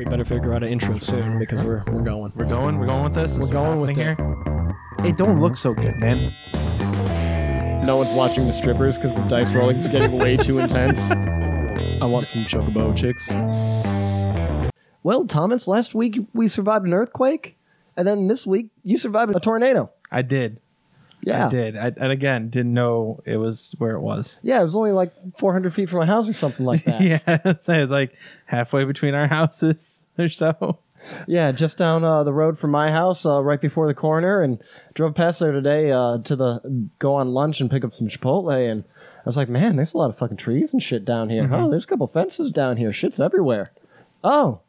We better figure out an intro soon because we're we're going. We're going. We're going with this. We're going with happening here. It don't look so good, man. No one's watching the strippers because the dice rolling is getting way too intense. I want some chocobo chicks. Well, Thomas, last week we survived an earthquake, and then this week you survived a tornado. I did. Yeah, I did. I, and again, didn't know it was where it was. yeah, it was only like 400 feet from my house or something like that. yeah, so it's like halfway between our houses or so. Yeah, just down uh, the road from my house, uh, right before the corner, and drove past there today uh, to the go on lunch and pick up some Chipotle, and I was like, man, there's a lot of fucking trees and shit down here. Mhm. Oh, there's a couple fences down here. Shit's everywhere. Oh,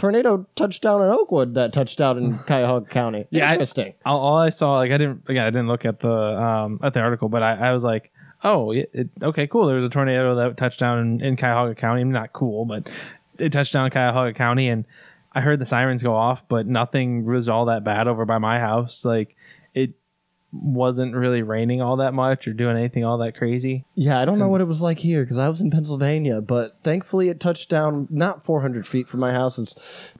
tornado touched down in Oakwood that touched out in Cuyahoga County. Yeah, I- Interesting. All, all I saw, like, I didn't again, I didn't look at the um at the article, but I, I was like, oh, it, it, okay, cool. There was a tornado that touched down in, in Cuyahoga County. Not cool, but it touched down in Cuyahoga County, and I heard the sirens go off, but nothing was all that bad over by my house. Like, wasn't really raining all that much or doing anything all that crazy. yeah, I don't know what it was like here because I was in Pennsylvania, but thankfully it touched down not 400 feet from my house. It's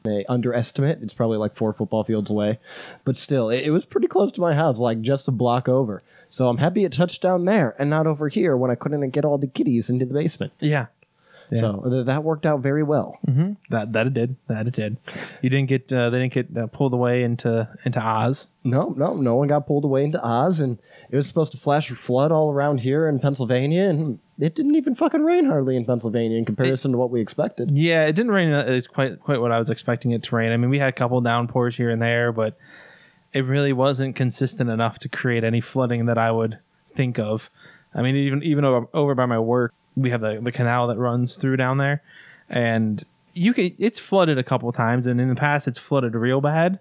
a underestimate. It's probably like four football fields away, but still, it, it was pretty close to my house, like just a block over. So I'm happy it touched down there and not over here when I couldn't get all the kitties into the basement. Yeah. Yeah. So th- that worked out very well. hmm That that it did. That it did. You didn't get. Uh, they didn't get uh, pulled away into into Oz. No, no, no one got pulled away into Oz, and it was supposed to flash or flood all around here in Pennsylvania, and it didn't even fucking rain hardly in Pennsylvania in comparison to what we expected. Yeah, it didn't rain. uh, It's quite quite what I was expecting it to rain. I mean, we had a couple downpours here and there, but it really wasn't consistent enough to create any flooding that I would think of. I mean, even even over, over by my work, we have the the canal that runs through down there, and you can it's flooded a couple times, and in the past it's flooded real bad.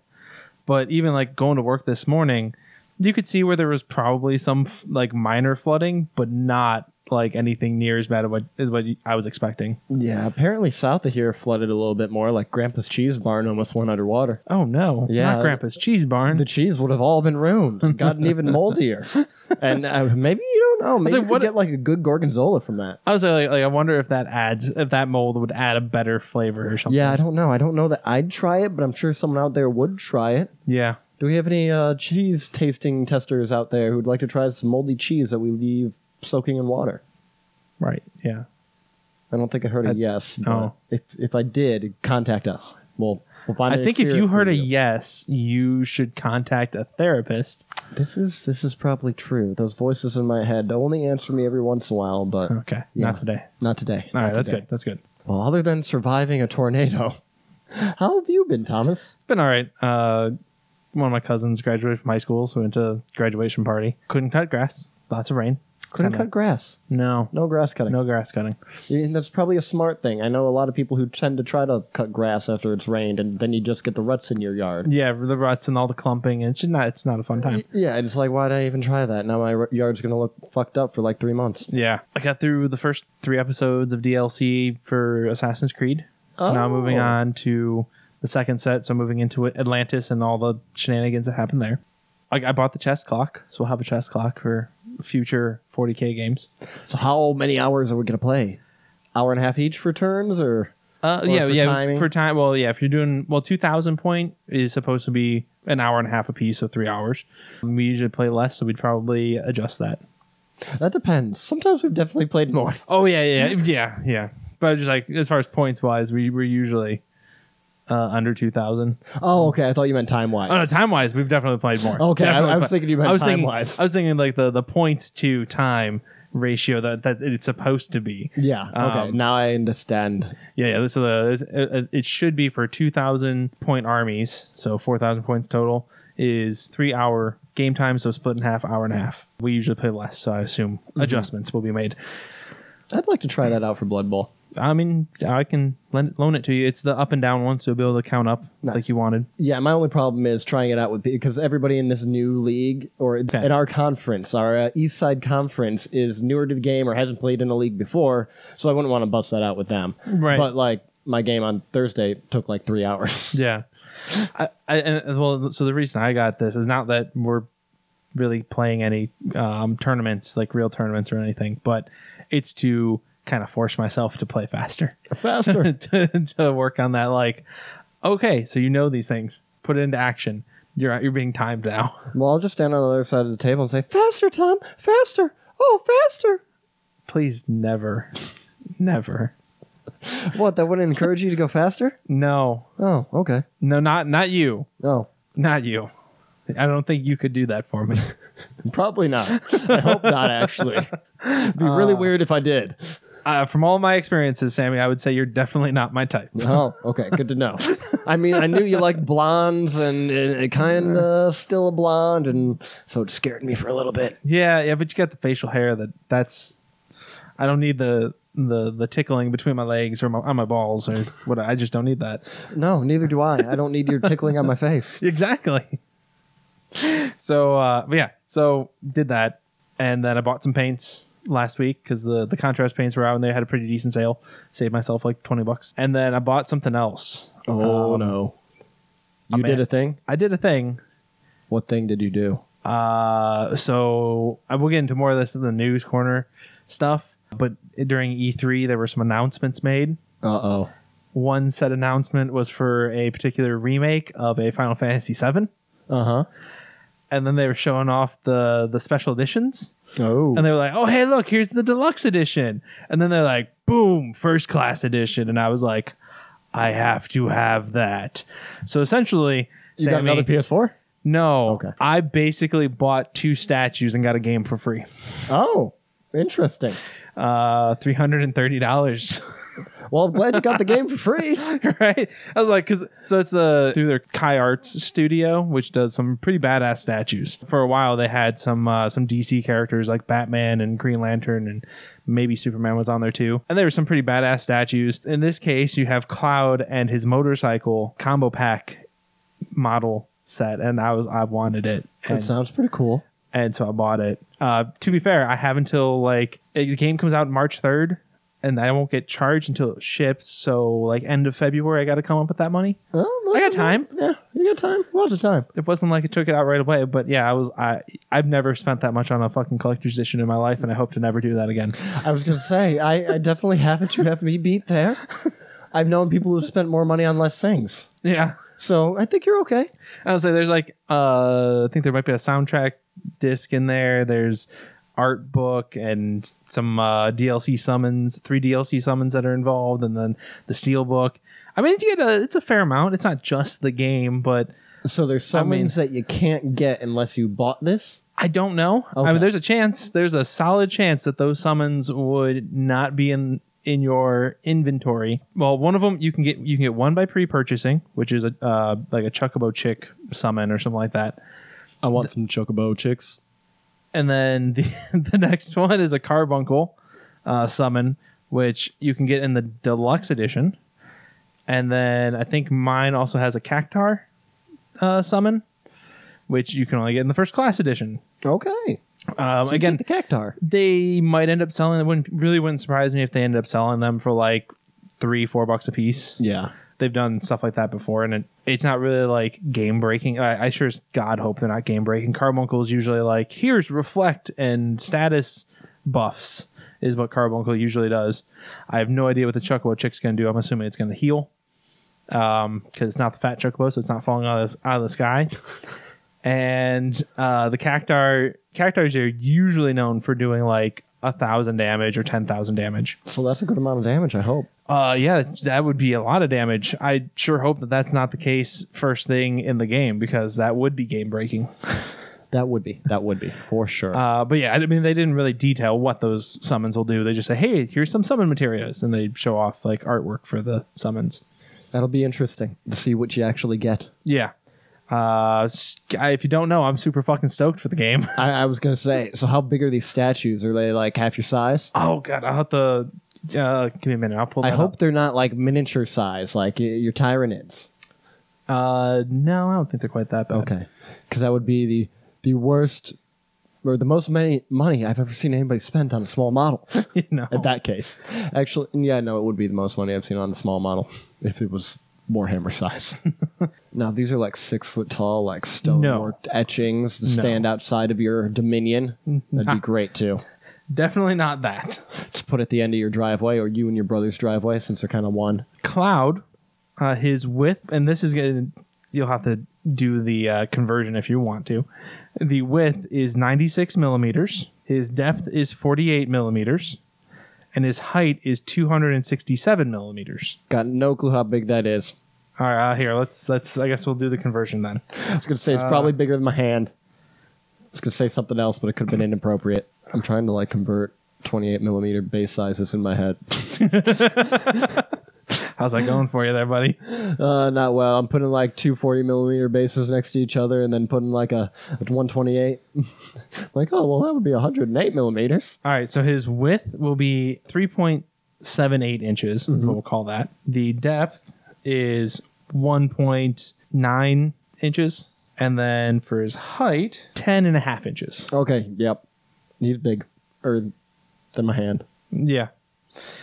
But even like going to work this morning, you could see where there was probably some like minor flooding, but not like anything near as bad as what is what I was expecting. Yeah, apparently south of here flooded a little bit more. Like Grandpa's cheese barn almost went underwater. Oh no! Yeah. not Grandpa's cheese barn. The cheese would have all been ruined, gotten even moldier. And uh, maybe you don't know. Maybe like, you what- get like a good gorgonzola from that. I was like, like, I wonder if that adds, if that mold would add a better flavor or something. Yeah, I don't know. I don't know that I'd try it, but I'm sure someone out there would try it. yeah. Do we have any uh, cheese tasting testers out there who'd like to try some moldy cheese that we leave soaking in water? Right. Yeah. I don't think I heard a I- yes. But oh. if if I did, contact us. We'll we'll find. I think if you heard a yes, you should contact a therapist. this is this is probably true. Those voices in my head only answer me every once in a while, but Okay. Yeah. Not today. not today. All Not right. That's today. good. That's good. Well, other than surviving a tornado, how have you been, Thomas? Been all right. Uh, one of my cousins graduated from high school, so we went to graduation party. Couldn't cut grass. Lots of rain. Couldn't Kinda. cut grass. No. No grass cutting. No grass cutting. Yeah, That's probably a smart thing. I know a lot of people who tend to try to cut grass after it's rained, and then you just get the ruts in your yard. Yeah, the ruts and all the clumping, and it's just not. It's not a fun time. Yeah, it's like, why'd I even try that? Now my r- yard's gonna look fucked up for like three months. Yeah, I got through the first three episodes of DLC for Assassin's Creed. So now I'm moving Oh. on to the second set. So I'm moving into Atlantis and all the shenanigans that happen there. I, I bought the chess clock, so we'll have a chess clock for future 40k games. So how many hours are we gonna play? Hour and a half each for turns, or Uh, yeah, for yeah, timing? for time. Well, yeah, if you're doing well, 2,000 point is supposed to be an hour and a half a piece, so three hours. We usually play less, so we'd probably adjust that. that depends. Sometimes we've definitely played more. Oh yeah, yeah, yeah, yeah. But just like as far as points wise, we we're usually uh, under two thousand. Oh, okay. I thought you meant time wise. Oh no, time wise, we've definitely played more. Okay, I- Definitely I was play- thinking you meant I was thinking- time-wise. I was thinking like the the points to time ratio that that it's supposed to be. yeah. Okay. Um, now I understand. Yeah, yeah. So the it, it should be for two thousand point armies, so four thousand points total is three hour game time, so split in half, hour and a half. We usually play less, so I assume Mm-hmm. adjustments will be made. I'd like to try that out for Blood Bowl. I mean, I can lend, loan it to you. It's the up and down one, so you'll be able to count up Nice. like you wanted. Yeah, my only problem is trying it out with because everybody in this new league or Okay. in our conference, our uh, East Side Conference, is newer to the game or hasn't played in a league before, so I wouldn't want to bust that out with them. Right. But like my game on Thursday took like three hours. Yeah. I, I and well, so the reason I got this is not that we're really playing any um, tournaments like real tournaments or anything, but it's to kind of force myself to play faster, Faster. to, to work on that like Okay, so you know these things. Put it into action. You're you're being timed now. Well, I'll just stand on the other side of the table and say, "Faster, Tom! Faster! Oh, faster!" Please never, never. What? That wouldn't encourage you to go faster? No, Oh, okay. no, not not you, Oh, not you. I don't think you could do that for me. probably not. I hope not. Actually, It'd be really uh, weird if I did. Uh, from all my experiences, Sammy, I would say you're definitely not my type. Oh, okay. Good to know. I mean, I knew you liked blondes, and, and kind of still a blonde, and so it scared me for a little bit. Yeah, yeah, but you got the facial hair. That that's. I don't need the the the tickling between my legs or my, on my balls or what. I just don't need that. No, neither do I. I don't need your tickling on my face. Exactly. So uh, but yeah, so did that, and then I bought some paints last week because the the contrast paints were out and they had a pretty decent sale. Saved myself like twenty bucks, and then I bought something else. Oh Um, no! You mean- did a thing. I did a thing. What thing did you do? Uh, so I will get into more of this in the news corner stuff. But during E3, there were some announcements made. Uh oh. One said announcement was for a particular remake of a Final Fantasy VII, Uh huh. and then they were showing off the the special editions. Oh. And they were like, oh, hey, look, here's the deluxe edition. And then they're like, boom, first class edition. And I was like, I have to have that. So essentially, you Sammy, got another PS4? No. Okay. I basically bought two statues and got a game for free. Oh, interesting. Uh, $330. Well, I'm glad you got the game for free. right? I was like, because so it's uh, through their Kai Arts studio, which does some pretty badass statues. For a while, they had some uh, some DC characters like Batman and Green Lantern, and maybe Superman was on there too. And there were some pretty badass statues. In this case, you have Cloud and his motorcycle combo pack model set, and I was I wanted it. That sounds pretty cool. and so I bought it. Uh, to be fair, I have until like the game comes out March third, and I won't get charged until it ships. So like end of February, I got to come up with that money. Oh, I got time. Yeah, you got time. Lots of time. It wasn't like it took it out right away, but yeah, I was I I've never spent that much on a fucking collector's edition in my life, and I hope to never do that again. I was gonna say, I, I definitely haven't. You have me beat there. I've known people who've spent more money on less things, Yeah, so I think you're okay. I would say there's like uh, I think there might be a soundtrack disc in there. There's art book and some uh, DLC summons, three DLC summons that are involved, and then the steel book. I mean, you get a it's a fair amount. It's not just the game, but So there's I mean- summons that you can't get unless you bought this. I don't know. I mean, there's a chance. There's a solid chance that those summons would not be in in your inventory. Well, one of them you can get you can get one by pre-purchasing, which is a uh, like a Chocobo Chick summon or something like that. I want some chocobo chicks. And then the, the next one is a carbuncle uh, summon which you can get in the deluxe edition and then i think mine also has a Cactuar uh, summon which you can only get in the first class edition Okay. um, So you again get the Cactuar. they might end up selling it wouldn't really wouldn't surprise me if they ended up selling them for like three four bucks a piece Yeah. They've done stuff like that before, and it, it's not really like game breaking. I, I sure as God hope they're not game breaking. Carbuncle is usually like here's reflect and status buffs is what Carbuncle usually does. I have no idea what the Chocobo Chick's going to do. I'm assuming it's going to heal because it's not the fat Chocobo, so it's not falling out of, out of the sky. and uh, the Cactuar Cactuars are usually known for doing like a thousand damage or ten thousand damage. So that's a good amount of damage. I hope. Uh, yeah, that would be a lot of damage. I sure hope that that's not the case first thing in the game because that would be game breaking. That would be. That would be for sure. Uh, but yeah, I mean, they didn't really detail what those summons will do. They just say, "Hey, here's some summon materials," and they show off like artwork for the summons. That'll be interesting to see what you actually get. Yeah. Uh, I- if you don't know, I'm super fucking stoked for the game. I, I was gonna say. So how big are these statues? Are they like half your size? oh god, I'll have to. Uh, give me a minute. I'll pull. I that hope up. they're not like miniature size, like y- your Tyranids. Uh, no, I don't think they're quite that bad. Okay, because that would be the the worst or the most money money I've ever seen anybody spend on a small model. you know. In that case, actually, yeah, no, it would be the most money I've seen on a small model if it was Warhammer size. now these are like six foot tall, like stone No. etchings to stand outside of your dominion. That'd be great too. Definitely not that. Just put at the end of your driveway, or you and your brother's driveway, since they're kind of one. Cloud Uh, his width, and this is gonna, you'll have to do the uh, conversion if you want to. The width is 96 millimeters. His depth is 48 millimeters, and his height is 267 millimeters. Got no clue how big that is. All right, uh, here let's let's. I guess we'll do the conversion then. I was gonna say it's Uh, probably bigger than my hand. I was gonna say something else, but it could have been inappropriate. I'm trying to like convert 28 millimeter base sizes in my head. How's that going for you there, buddy? Uh, not well. I'm putting like two 40 millimeter bases next to each other, and then putting like a, a 128. like, oh well, that would be 108 millimeters. All right, so his width will be 3.78 inches, is what we'll call that. The depth is 1.9 inches. And then for his height, 10 and a half inches. Okay, yep. He's big, or than my hand Yeah.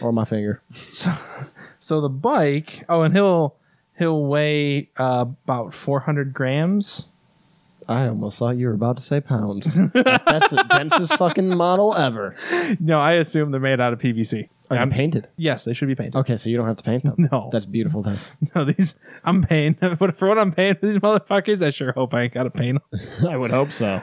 or my finger. So, so the bike, oh, and he'll he'll weigh uh, about 400 grams. I almost thought you were about to say pounds. That's the densest fucking model ever. No, I assume they're made out of PVC. Are I'm- they painted? Yes, they should be painted. Okay, so you don't have to paint them. No. That's beautiful then. No, these I'm paying but for what I'm paying for these motherfuckers. I sure hope I ain't got to paint them. I would hope so.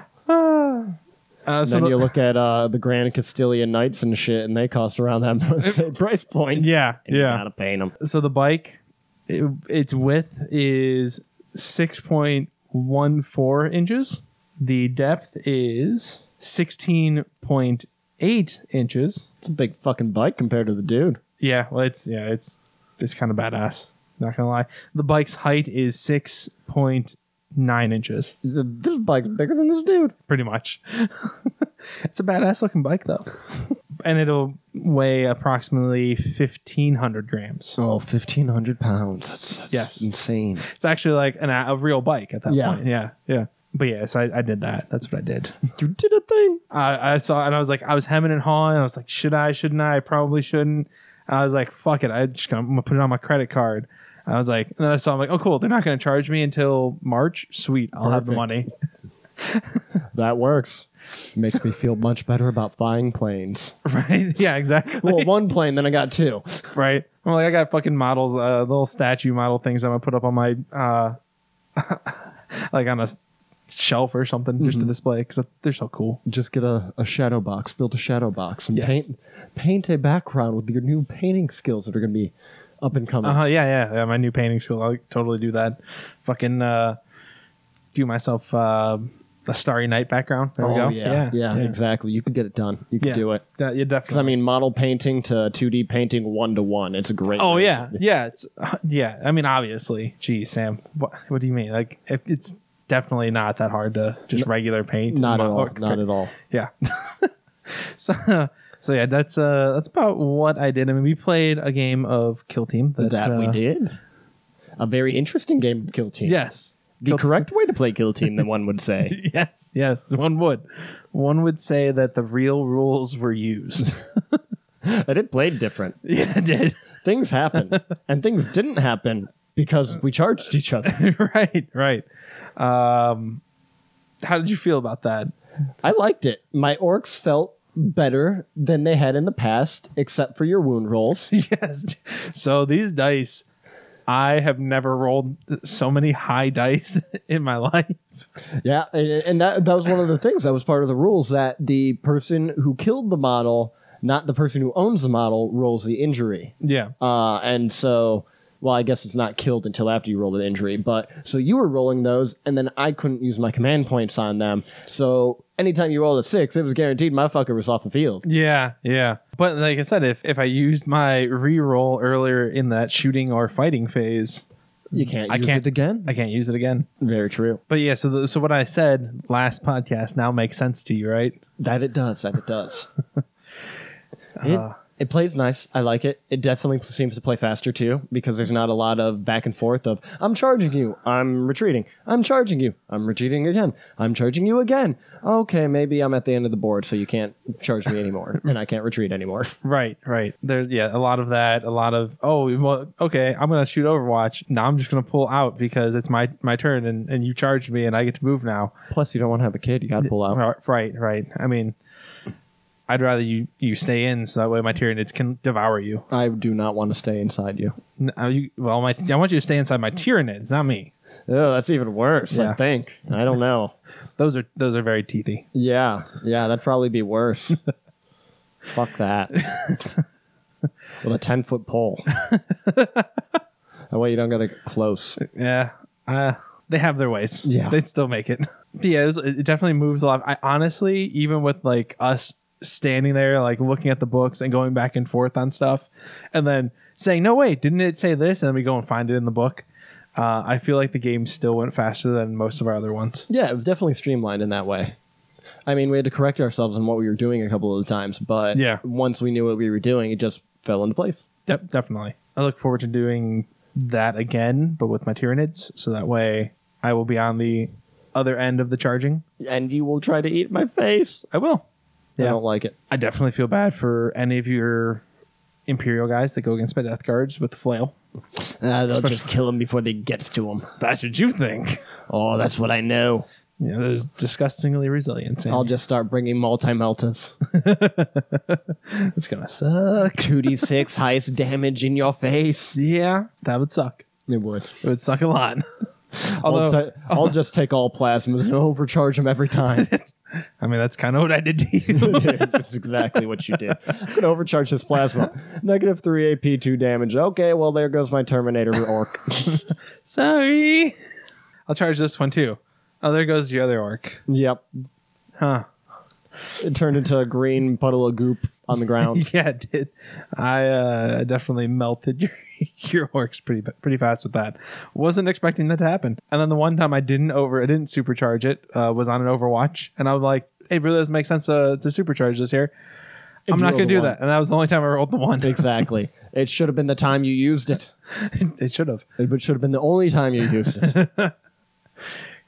Uh, so then the- you look at uh, the Grand Castilian Knights and shit, and they cost around that same price point. yeah, And You yeah. gotta paint them. So the bike, it, its width is six point one four inches. The depth is sixteen point eight inches. It's a big fucking bike compared to the dude. Yeah, well, it's yeah, it's it's kind of badass. Not gonna lie. The bike's height is six point nine inches, This bike's bigger than this dude. pretty much. it's a badass looking bike though, and it'll weigh approximately fifteen hundred grams. Oh, 1,500 pounds. That's, that's Yes. insane. It's actually like an, a real bike at that Yeah. point. Yeah, yeah. But yeah, so I, I did that. That's what I did. You did a thing. I, I saw and I was like, I was hemming and hawing. I was like, should I? Shouldn't I? I probably shouldn't. I was like, fuck it. I just I'm gonna put it on my credit card. I was like, and then I saw, I'm like, oh cool, they're not gonna charge me until March. Sweet, I'll have the money. That works. Makes me feel much better about flying planes. right? Yeah, exactly. Well, one plane, then I got two. right. I'm like, I got fucking models, uh, little statue model things I'm gonna put up on my, uh, like on a s- shelf or something just to display because they're so cool. Just get a, a shadow box, build a shadow box, and Yes. paint paint a background with your new painting skills that are going to be up and coming. Uh huh. Yeah, yeah, yeah. My new painting school. I'll totally do that. Fucking uh, do myself uh, a starry night background. There we oh, go. Yeah. yeah, exactly. You can get it done. You can Yeah. do it. That, yeah, Because definitely. I mean, model painting to 2D painting one to one. It's a great. oh yeah, yeah. It's uh, yeah. I mean, obviously. Geez, Sam. What, what do you mean? Like, it, it's definitely not that hard to just regular paint. Not at all. Not at all. Yeah. so. So yeah, that's uh that's about what I did. I mean, we played a game of Kill Team that, That we uh, did. A very interesting game of Kill Team. Yes, The Kill- correct way to play Kill Team, then one would say. Yes, yes, one would. One would say that the real rules were used. that it played different. yeah, it did. Things happened, and things didn't happen because we charged each other. right, right. Um, how did you feel about that? I liked it. My orcs felt better than they had in the past, except for your wound rolls. yes. So these dice, I have never rolled so many high dice in my life. Yeah, and, and that that was one of the things that was part of the rules that the person who killed the model, not the person who owns the model, rolls the injury. Yeah. Uh, and so, well, I guess it's not killed until after you roll the injury. But so you were rolling those, and then I couldn't use my command points on them. So anytime you rolled a six, it was guaranteed my fucker was off the field. Yeah, yeah. But like I said, if if I used my re-roll earlier in that shooting or fighting phase, You can't I use can't- it again. I can't use it again. Very true. But yeah, so the, so what I said last podcast now makes sense to you, right? That it does. That it does. Uh. it plays nice. I like it. It definitely seems to play faster too because there's not a lot of back and forth of I'm charging you, I'm retreating, I'm charging you, I'm retreating again, I'm charging you again. Okay, maybe I'm at the end of the board, so you can't charge me anymore, and I can't retreat anymore. Right, right. There's yeah, a lot of that. A lot of oh, well, okay, I'm gonna shoot Overwatch. Now I'm just gonna pull out because it's my my turn, and and you charged me, and I get to move now. Plus, you don't want to have a kid. You got to pull out. Right, right. I mean, I'd rather you you stay in so that way my Tyranids can devour you. I do not want to stay inside you. N- uh, you well, my I want you to stay inside my Tyranids, not me. Oh, that's even worse. I think. I don't know. Those are those are very teethy. Yeah, yeah, that'd probably be worse. Fuck that. With a ten foot pole. that way you don't get close. Yeah, uh, they have their ways. Yeah. they'd still make it. But yeah, it, was, it definitely moves a lot. I honestly, even with like us standing there, like looking at the books and going back and forth on stuff, and then saying, "No, wait, didn't it say this?" And then we go and find it in the book. Uh, I feel like the game still went faster than most of our other ones. Yeah, it was definitely streamlined in that way. I mean, we had to correct ourselves on what we were doing a couple of the times, but Yeah. once we knew what we were doing, it just fell into place. Yep, definitely. I look forward to doing that again, but with my Tyranids, so that way I will be on the other end of the charging. And you will try to eat my face. I will. I don't like it. I definitely feel bad for any of your Imperial guys that go against my Death Guards with the flail. Uh, they'll just kill him before they gets to him. That's what you think. Oh, that's what I know. Yeah, that is disgustingly resilient. Sandy. I'll just start bringing multi meltas. it's gonna suck. 2d6 highest damage in your face. Yeah, that would suck. It would. It would suck a lot. I'll, Although, ta- I'll just take all plasmas and overcharge them every time. I mean, that's kind of what I did to you. That's exactly what you did. I'm going to overcharge this plasma. Negative 3 AP, 2 damage. Okay, well, there goes my Terminator orc. Sorry. I'll charge this one too. Oh, there goes the other orc. yep. Huh. It turned into a green puddle of goop on the ground. Yeah, it did. I uh, definitely melted your your orcs pretty pretty fast with that. Wasn't expecting that to happen. And then the one time I didn't over, I didn't supercharge it. Uh, was on an Overwatch, and I was like, "Hey, really doesn't make sense to, to supercharge this here. I'm not going to do one. that." And that was the only time I rolled the one. exactly. It should have been the time you used it. it should have. It should have been the only time you used it.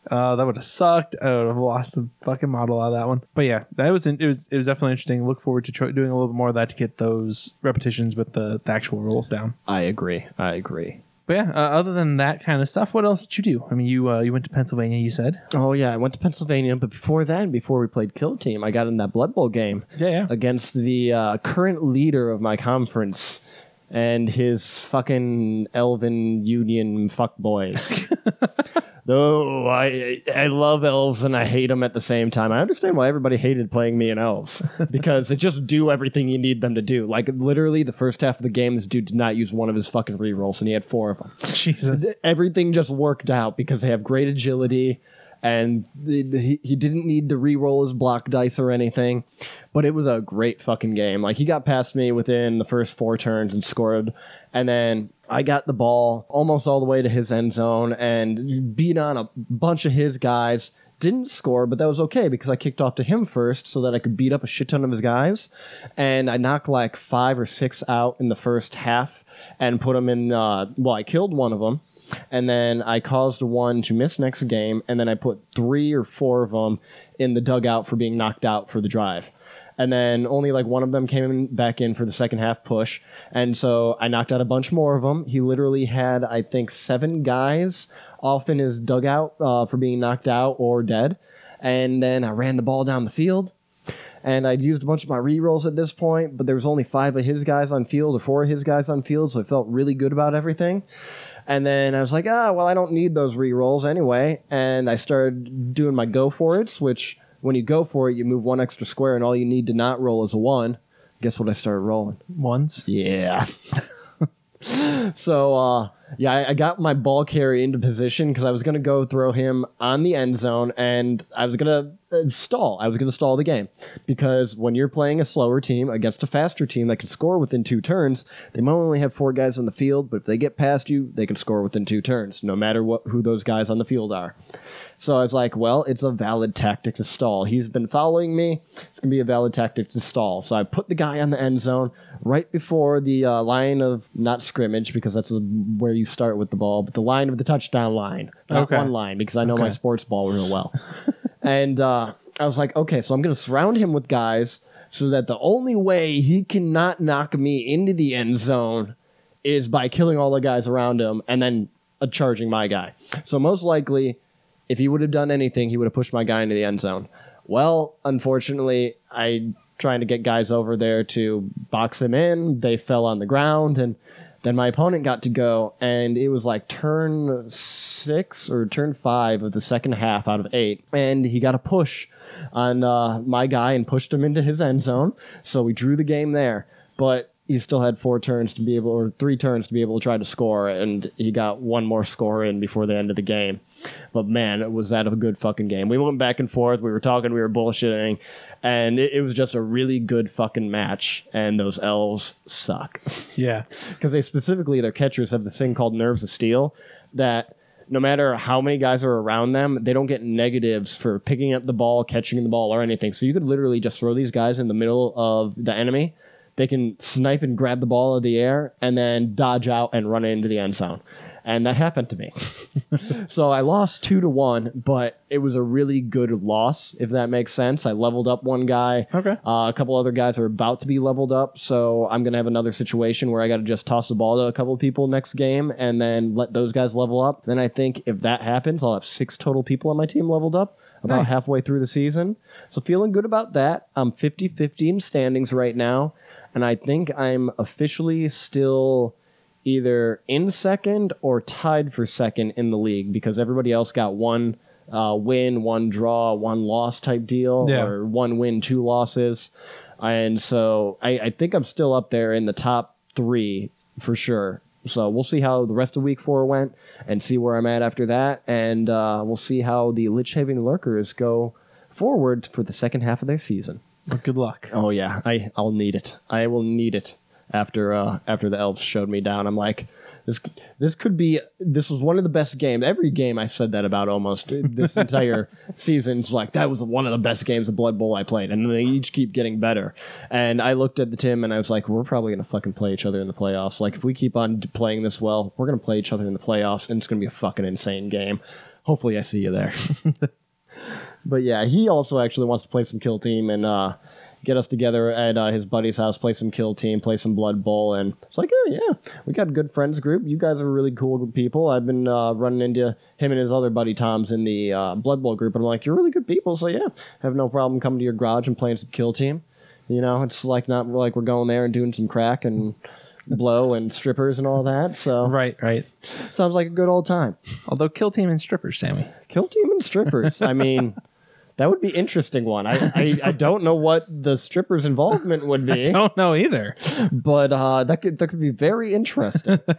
Uh, that would have sucked. I would have lost the fucking model out of that one. But yeah, that was in, it was it was definitely interesting. Look forward to try, doing a little bit more of that to get those repetitions with the, the actual rules down. I agree. I agree. But yeah, uh, other than that kind of stuff, what else did you do? I mean, you uh, you went to Pennsylvania. You said. Oh, yeah. I went to Pennsylvania, but before that, before we played Kill Team, I got in that Blood Bowl game. Yeah, yeah. against the uh, current leader of my conference and his fucking elven union fuckboys. Though I I love elves and I hate them at the same time. I understand why everybody hated playing me in elves because they just do everything you need them to do. Like literally, the first half of the game, this dude did not use one of his fucking rerolls, and he had four of them Jesus. everything just worked out because they have great agility and he, he didn't need to re-roll his block dice or anything but it was a great fucking game. Like he got past me within the first four turns and scored and then i got the ball almost all the way to his end zone and beat on a bunch of his guys. Didn't score but that was okay because i kicked off to him first so that i could beat up a shit ton of his guys. And i knocked like five or six out in the first half and put them in uh, well i killed one of them and then I caused one to miss next game, and then I put three or four of them in the dugout for being knocked out for the drive. And then only like one of them came back in for the second half push, and so I knocked out a bunch more of them. He literally had, I think, seven guys off in his dugout uh, for being knocked out or dead. And then I ran the ball down the field, and I'd used a bunch of my rerolls at this point, but there was only five of his guys on field or four of his guys on field, so I felt really good about everything. And then I was like, ah, well, I don't need those rerolls anyway. And I started doing my go for it's, which when you go for it, you move one extra square, and all you need to not roll is a one. Guess what I started rolling? Ones. Yeah. so uh, yeah, I, I got my ball carrier into position because I was gonna go throw him on the end zone, and I was gonna stall. I was gonna stall the game because when you're playing a slower team against a faster team that can score within two turns, they might only have four guys on the field, but if they get past you, they can score within two turns, no matter what who those guys on the field are. So I was like, well, it's a valid tactic to stall. He's been following me. It's going to be a valid tactic to stall. So I put the guy on the end zone right before the uh, line of, not scrimmage, because that's where you start with the ball, but the line of the touchdown line. Not Okay. one line, because I know my sports ball real well. and uh, I was like, okay, so I'm going to surround him with guys so that the only way he cannot knock me into the end zone is by killing all the guys around him and then uh, charging my guy. So most likely, if he would have done anything, he would have pushed my guy into the end zone. Well, unfortunately, I trying to get guys over there to box him in. They fell on the ground, and then my opponent got to go, and it was like turn six or turn five of the second half out of eight, and he got a push on uh, my guy and pushed him into his end zone. So we drew the game there, but he still had four turns to be able, or three turns to be able to try to score, and he got one more score in before the end of the game. But man, it was that a good fucking game. We went back and forth. We were talking, we were bullshitting, and it, it was just a really good fucking match. And those elves suck Yeah. because they specifically their catchers have this thing called nerves of steel that no matter how many guys are around them, they don't get negatives for picking up the ball, catching the ball, or anything. So you could literally just throw these guys in the middle of the enemy. They can snipe and grab the ball in the air and then dodge out and run into the end zone. And that happened to me. so I lost two to one, but it was a really good loss, if that makes sense. I leveled up one guy. Okay. Uh, a couple other guys are about to be leveled up, so I'm gonna have another situation where I got to just toss the ball to a couple of people next game and then let those guys level up. Then I think if that happens, I'll have six total people on my team leveled up about Nice. halfway through the season. So feeling good about that. I'm 50-50 in standings right now, and I think I'm officially still either in second or tied for second in the league because everybody else got one uh, win, one draw, one loss type deal, Yeah. or one win, two losses. And so I, I think I'm still up there in the top three for sure. So we'll see how the rest of week four went and see where I'm at after that. And uh, we'll see how the Lich Haven Lurkers go forward for the second half of their season. Well, good luck. Oh yeah, I I'll need it. I will need it after uh after the elves showed me down. I'm like this this could be this was one of the best games. Every game I've said that about almost this entire season's like that was one of the best games of Blood Bowl I played and they each keep getting better. And I looked at the Tim and I was like we're probably going to fucking play each other in the playoffs. Like if we keep on playing this well, we're going to play each other in the playoffs and it's going to be a fucking insane game. Hopefully I see you there. But yeah, he also actually wants to play some kill team and uh, get us together at uh, his buddy's house, play some kill team, play some blood bowl, and it's like, oh yeah, we got a good friends group. You guys are really cool people. I've been uh, running into him and his other buddy Tom's in the uh, blood bowl group, and I'm like, you're really good people. So yeah, have no problem coming to your garage and playing some kill team. You know, it's like not like we're going there and doing some crack and blow and strippers and all that. So Right, right. sounds like a good old time. Although kill team and strippers, Sammy. Kill team and strippers. I mean, that would be interesting one. I, I, I don't know what the strippers' involvement would be, I Don't know either. but uh, that could that could be very interesting.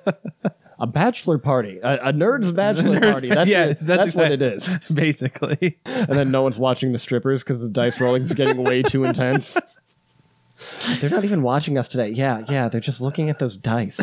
A bachelor party, a, a nerd's bachelor Nerd- party. That's yeah, it. that's that's, what it is. Basically. And then no one's watching the strippers because the dice rolling is getting way too intense. They're not even watching us today. Yeah, yeah, they're just looking at those dice.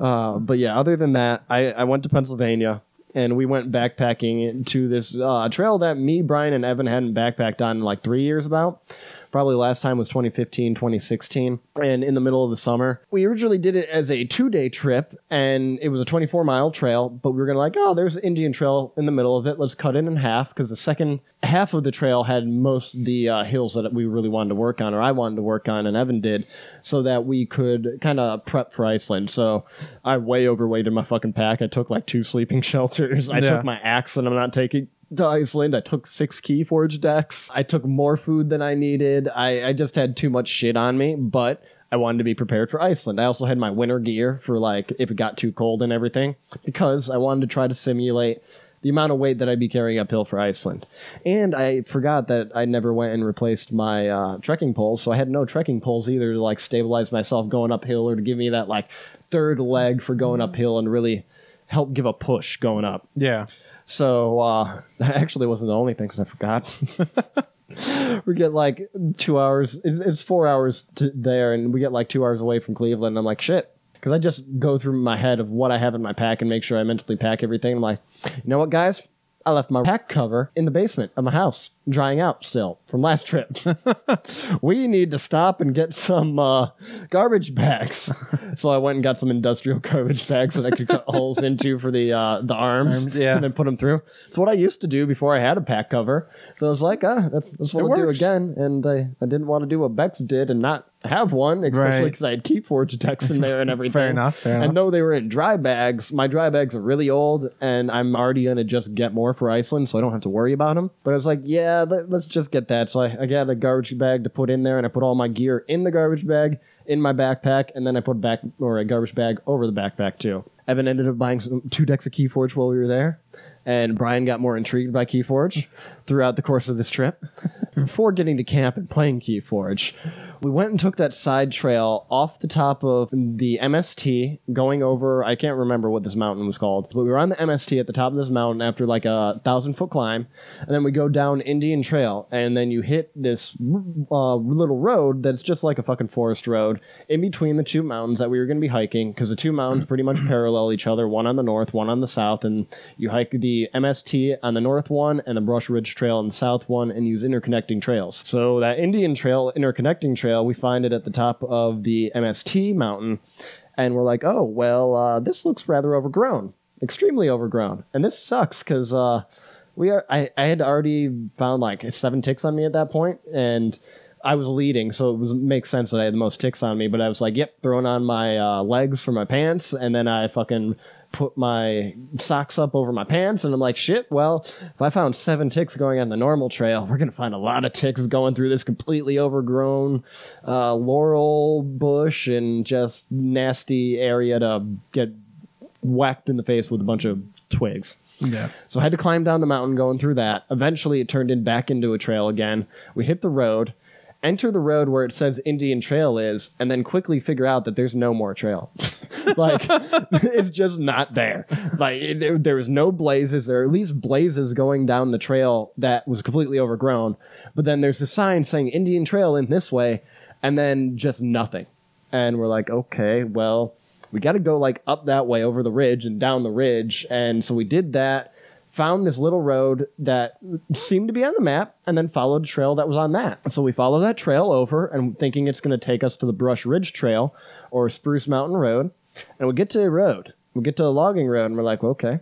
uh, but yeah, other than that, I, I went to Pennsylvania and we went backpacking to this uh, trail that me, Brian, and Evan hadn't backpacked on in like three years about. Probably last time was 2015, 2016, and in the middle of the summer. We originally did it as a two day trip, and it was a 24 mile trail, but we were gonna like, oh, there's an Indian Trail in the middle of it. Let's cut it in half because the second half of the trail had most of the uh, hills that we really wanted to work on, or I wanted to work on, and Evan did, so that we could kind of prep for Iceland. So I way overweighted my fucking pack. I took like two sleeping shelters. I Yeah. took my axe, and I'm not taking to Iceland. I took six key forge decks. I took more food than I needed. I, I just had too much shit on me, but I wanted to be prepared for Iceland. I also had my winter gear for like if it got too cold and everything because I wanted to try to simulate the amount of weight that I'd be carrying uphill for Iceland. And I forgot that I never went and replaced my uh, trekking poles, so I had no trekking poles either to like stabilize myself going uphill or to give me that like third leg for going uphill and really help give a push going up. Yeah. So uh, that actually wasn't the only thing 'cause I forgot. we get like two hours. It's four hours to there, and we get like two hours away from Cleveland. I'm like, shit. Because I just go through my head of what I have in my pack and make sure I mentally pack everything. I'm like, you know what, guys? I left my pack cover in the basement of my house, drying out still from last trip. we need to stop and get some uh, garbage bags. so I went and got some industrial garbage bags that I could cut holes into for the uh, the arms, Arms, yeah. and then put them through. It's what I used to do before I had a pack cover. So I was like, ah, that's that's what I'll do again. And I, I didn't want to do what Bex did and not have one, especially because I had Key Forge decks in there and everything. Fair enough. Fair And enough. though they were in dry bags, my dry bags are really old, and I'm already gonna just get more for Iceland, so I don't have to worry about them. But I was like, yeah, let, us just get that. So I, I got a garbage bag to put in there, and I put all my gear in the garbage bag in my backpack, and then I put back or a garbage bag over the backpack too. Evan ended up buying some, two decks of Keyforge while we were there, and Brian got more intrigued by Keyforge throughout the course of this trip. Before getting to camp and playing Keyforge, we went and took that side trail off the top of the MST, going over. I can't remember what this mountain was called, but we were on the MST at the top of this mountain after like a thousand foot climb, and then we go down Indian Trail, and then you hit this uh, little road that's just like a fucking forest road in between the two mountains that we were going to be hiking because the two mountains pretty much parallel each other, one on the north, one on the south, and you hike the MST on the north one and the Brush Ridge Trail the south one, and use interconnecting trails. So that Indian Trail interconnecting trail, we find it at the top of the MST mountain, and we're like, oh well, uh, this looks rather overgrown, extremely overgrown, and this sucks because. Uh, we are. I, I had already found like seven ticks on me at that point, and I was leading, so it was makes sense that I had the most ticks on me. But I was like, "Yep," throwing on my uh, legs for my pants, and then I fucking put my socks up over my pants, and I'm like, "Shit." Well, if I found seven ticks going on the normal trail, we're gonna find a lot of ticks going through this completely overgrown uh, laurel bush and just nasty area to get whacked in the face with a bunch of twigs. yeah. So I had to climb down the mountain going through that. Eventually, it turned in back into a trail again. We hit the road, enter the road where it says Indian Trail is, and then quickly figure out that there's no more trail. like it's just not there. Like it, it- there was no blazes, or at least blazes going down the trail that was completely overgrown. But then there's a sign saying Indian Trail in this way, and then just nothing. And we're like, okay, well, we got to go like up that way over the ridge and down the ridge. And so we did that. Found this little road that seemed to be on the map, and then followed a trail that was on that. So we follow that trail over, and thinking it's going to take us to the Brush Ridge Trail or Spruce Mountain Road, and we get to a road. We get to a logging road, and we're like, okay,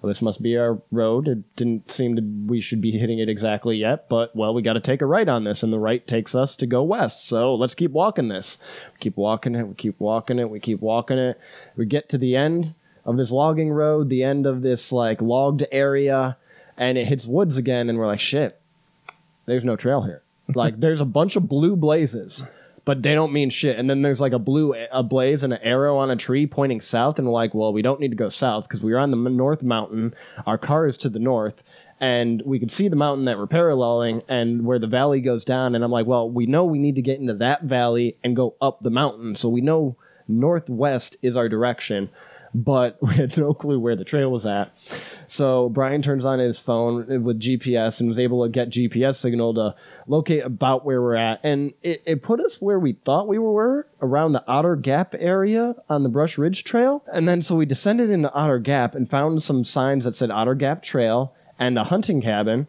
well, this must be our road. It didn't seem to we should be hitting it exactly yet, but well, we got to take a right on this, and the right takes us to go west. So let's keep walking this. We keep walking it. We keep walking it. We keep walking it. We get to the end of this logging road, the end of this like logged area, and it hits woods again, and we're like, shit, there's no trail here. Like there's a bunch of blue blazes, but they don't mean shit. And then there's like a blue a blaze and an arrow on a tree pointing south, and we're like, well, we don't need to go south because we are on the north mountain. Our car is to the north. And we could see the mountain that we're paralleling and where the valley goes down. And I'm like, well, we know we need to get into that valley and go up the mountain. So we know northwest is our direction but we had no clue where the trail was at. So Brian turns on his phone with GPS and was able to get GPS signal to locate about where we're at. And it, it put us where we thought we were, around the Otter Gap area on the Brush Ridge Trail. And then so we descended into Otter Gap and found some signs that said Otter Gap Trail and a hunting cabin,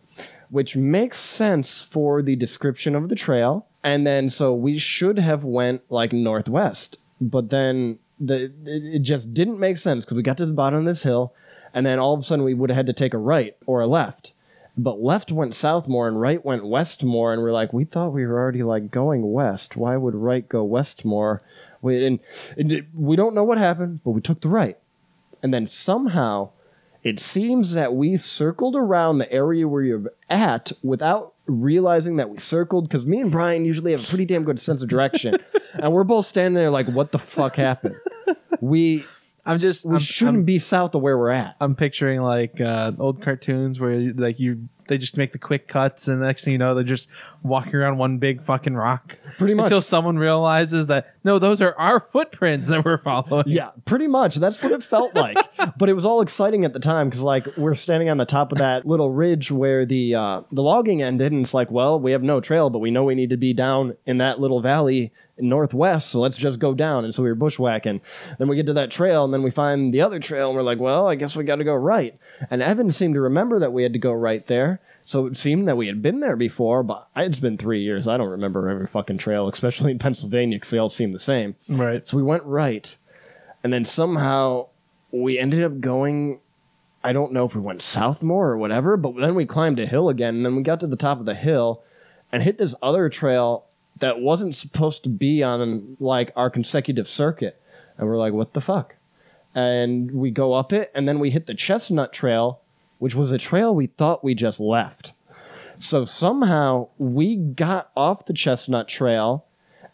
which makes sense for the description of the trail. And then so we should have went like northwest, but then the it, just didn't make sense because we got to the bottom of this hill, and then all of a sudden we would have had to take a right or a left. But left went south more and right went west more, and we're like, we thought we were already like going west. Why would right go west more? We, and, and we don't know what happened, but we took the right, and then somehow it seems that we circled around the area where you're at without realizing that we circled because me and Brian usually have a pretty damn good sense of direction. and we're both standing there like, what the fuck happened? We I'm just. we I'm, shouldn't I'm, be south of where we're at. I'm picturing like uh, old cartoons where you- like you they just make the quick cuts and the next thing you know they're just walking around one big fucking rock Pretty much. until someone realizes that no those are our footprints that we're following. Yeah, pretty much. That's what it felt like. but it was all exciting at the time because, like, we're standing on the top of that little ridge where the uh, the logging ended, and it's like, well, we have no trail, but we know we need to be down in that little valley northwest, so let's just go down. And so we were bushwhacking. Then we get to that trail, and then we find the other trail, and we're like, well, I guess we got to go right. And Evan seemed to remember that we had to go right there. So it seemed that we had been there before, but it's been three years. I don't remember every fucking trail, especially in Pennsylvania, because they all seem the same. Right. So we went right, and then somehow we ended up going. I don't know if we went south more or whatever, but then we climbed a hill again, and then we got to the top of the hill and hit this other trail that wasn't supposed to be on like our consecutive circuit. And we're like, what the fuck? And we go up it, and then we hit the Chestnut Trail, which was a trail we thought we just left. So somehow we got off the Chestnut Trail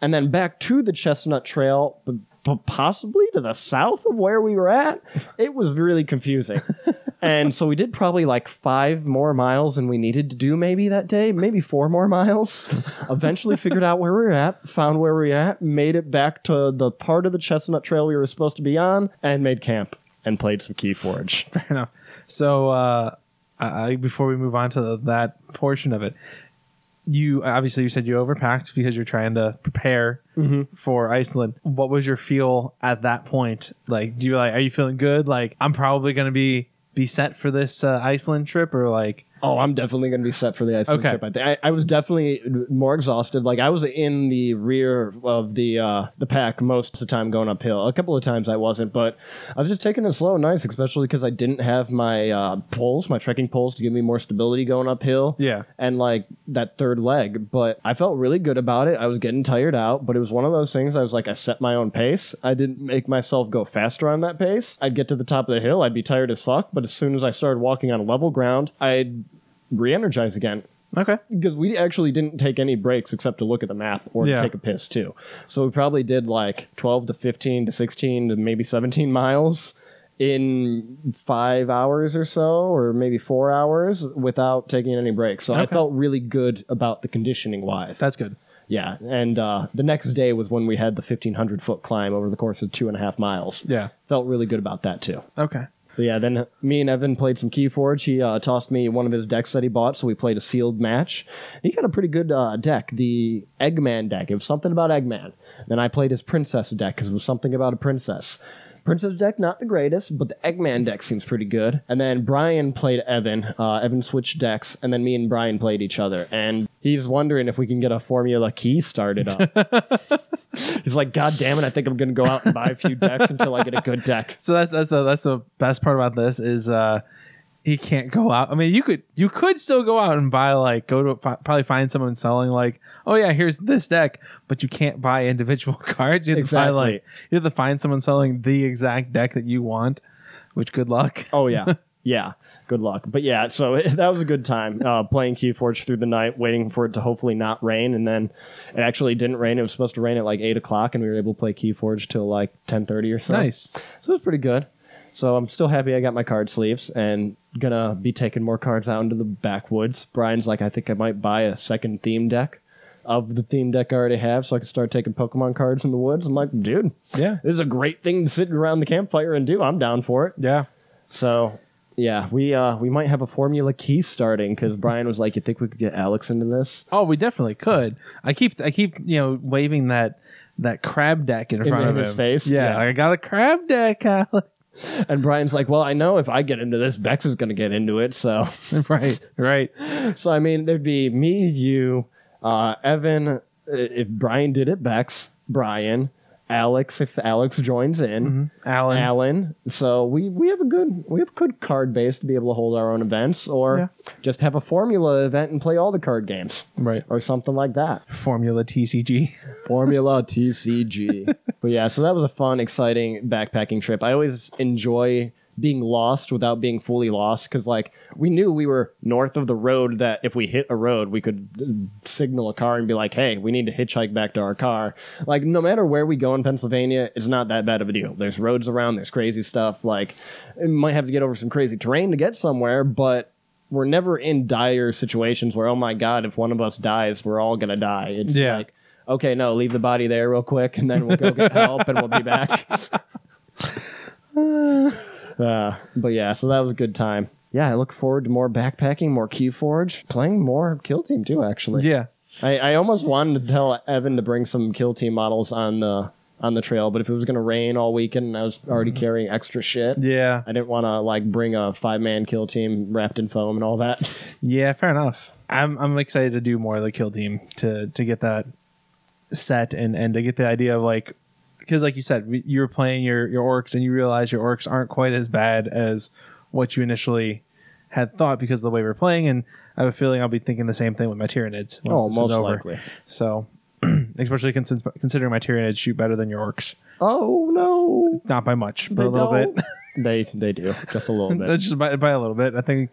and then back to the Chestnut Trail, but p- possibly to the south of where we were at. It was really confusing. and so we did probably like five more miles than we needed to do maybe that day, maybe four more miles. Eventually figured out where we were at, found where we were at, made it back to the part of the Chestnut Trail we were supposed to be on, and made camp and played some Key Forge. Fair enough. So, uh, I, before we move on to that portion of it, you obviously you said you overpacked because you're trying to prepare for Iceland. What was your feel at that point? Like, do you like, are you feeling good? Like, I'm probably going to be be set for this uh, Iceland trip, or like, Oh, I'm definitely going to be set for the Iceland Okay. trip. I think I, I was definitely more exhausted. Like I was in the rear of the uh, the pack most of the time going uphill. A couple of times I wasn't, but I was just taking it slow and nice, especially because I didn't have my uh, poles, my trekking poles, to give me more stability going uphill. Yeah. and like that third leg. But I felt really good about it. I was getting tired out, but it was one of those things. I was like, I set my own pace. I didn't make myself go faster on that pace. I'd get to the top of the hill, I'd be tired as fuck. But as soon as I started walking on level ground, I'd re-energize again okay, because we actually didn't take any breaks except to look at the map or Yeah. take a piss too. So we probably did like 12 to 15 to 16 to maybe 17 miles in five hours or so, or maybe four hours without taking any breaks. So I felt really good about the conditioning wise. that's good. yeah. And uh, the next day was when we had the 1500 foot climb over the course of two and a half miles. Yeah. Felt really good about that too. Okay. But yeah, then me and Evan played some Keyforge. He uh, tossed me one of his decks that he bought, so we played a sealed match. He got a pretty good uh, deck, the Eggman deck. It was something about Eggman. Then I played his Princess deck because it was something about a princess. Princess deck, not the greatest, but the Eggman deck seems pretty good. And then Brian played Evan. Uh, Evan switched decks, and then me and Brian played each other. And he's wondering if we can get a Formula Key started up. he's like, God damn it, I think I'm going to go out and buy a few decks until I get a good deck. So that's that's the that's the best part about this is uh he can't go out. I mean, you could you could still go out and buy like go to probably find someone selling like oh yeah here's this deck, but you can't buy individual cards. You have to buy like you have to find someone selling the exact deck that you want. Which good luck. Oh yeah, yeah. Good luck. But yeah, so that was a good time uh, playing Keyforge through the night, waiting for it to hopefully not rain, and then it actually didn't rain. It was supposed to rain at like eight o'clock, and we were able to play Keyforge till like ten thirty or so. Nice. So it was pretty good. So I'm still happy I got my card sleeves and gonna be taking more cards out into the backwoods. Brian's like, I think I might buy a second theme deck of the theme deck I already have, so I can start taking Pokemon cards in the woods. I'm like, dude, Yeah. this is a great thing to sit around the campfire and do. I'm down for it. Yeah. So yeah, we uh we might have a formula key starting because Brian was like, "You think we could get Alex into this?" Oh, we definitely could. I keep I keep you know waving that that crab deck in, front in of his him. face? Yeah, Yeah. I got a crab deck, Alex. And Brian's like, "Well, I know if I get into this, Bex is going to get into it." So, right, right. so I mean, there'd be me, you, uh, Evan. uh, If Brian did it, Bex, Brian, Alex. If Alex joins in, mm-hmm. Alan. Alan. So we we have a good we have a good card base to be able to hold our own events, or just have a formula event and play all the card games, Right. or something like that. Formula TCG. Formula TCG. but yeah, so that was a fun, exciting backpacking trip. I always enjoy being lost without being fully lost because, like, we knew we were north of the road that if we hit a road, we could uh, signal a car and be like, hey, we need to hitchhike back to our car. Like, no matter where we go in Pennsylvania, it's not that bad of a deal. There's roads around, there's crazy stuff. Like, we might have to get over some crazy terrain to get somewhere, but we're never in dire situations where, oh my God, if one of us dies, we're all to die. It's Yeah. like, okay, no, leave the body there real quick, and then we'll go get help, and we'll be back. Uh, but yeah, so that was a good time. Yeah, I look forward to more backpacking, more Key Forge, playing more Kill Team too. Actually, Yeah. I, I almost wanted to tell Evan to bring some Kill Team models on the on the trail, but if it was going to rain all weekend and I was already carrying extra shit, Yeah. I didn't want to like bring a five man Kill Team wrapped in foam and all that. Yeah, fair enough. I'm I'm excited to do more of the kill team to to get that set and and to get the idea of like because like you said we- you were playing your your orcs and you realize your orcs aren't quite as bad as what you initially had thought because of the way we're playing and I have a feeling I'll be thinking the same thing with my Tyranids oh, most likely. So especially cons- considering my Tyranids shoot better than your orcs. Oh no, Not by much, but They a little don't. bit. they they do just a little bit. That's just by, by a little bit. I think,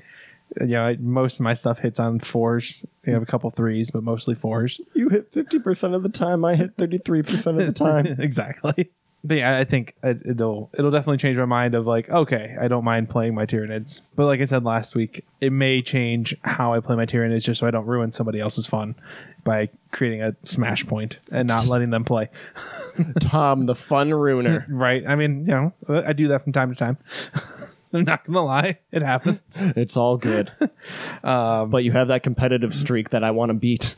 you know, I, most of my stuff hits on fours. You have a couple threes, but mostly fours. you hit fifty percent of the time. I hit thirty three percent of the time. exactly. But yeah, I think it- it'll it'll definitely change my mind of like, okay, I don't mind playing my Tyranids. But like I said last week, it may change how I play my Tyranids just so I don't ruin somebody else's fun by creating a smash point and not letting them play. Tom, the fun ruiner. Right? I mean, you know, I do that from time to time. I'm not gonna lie, it happens. It's all good. Um, but you have that competitive streak that I want to beat.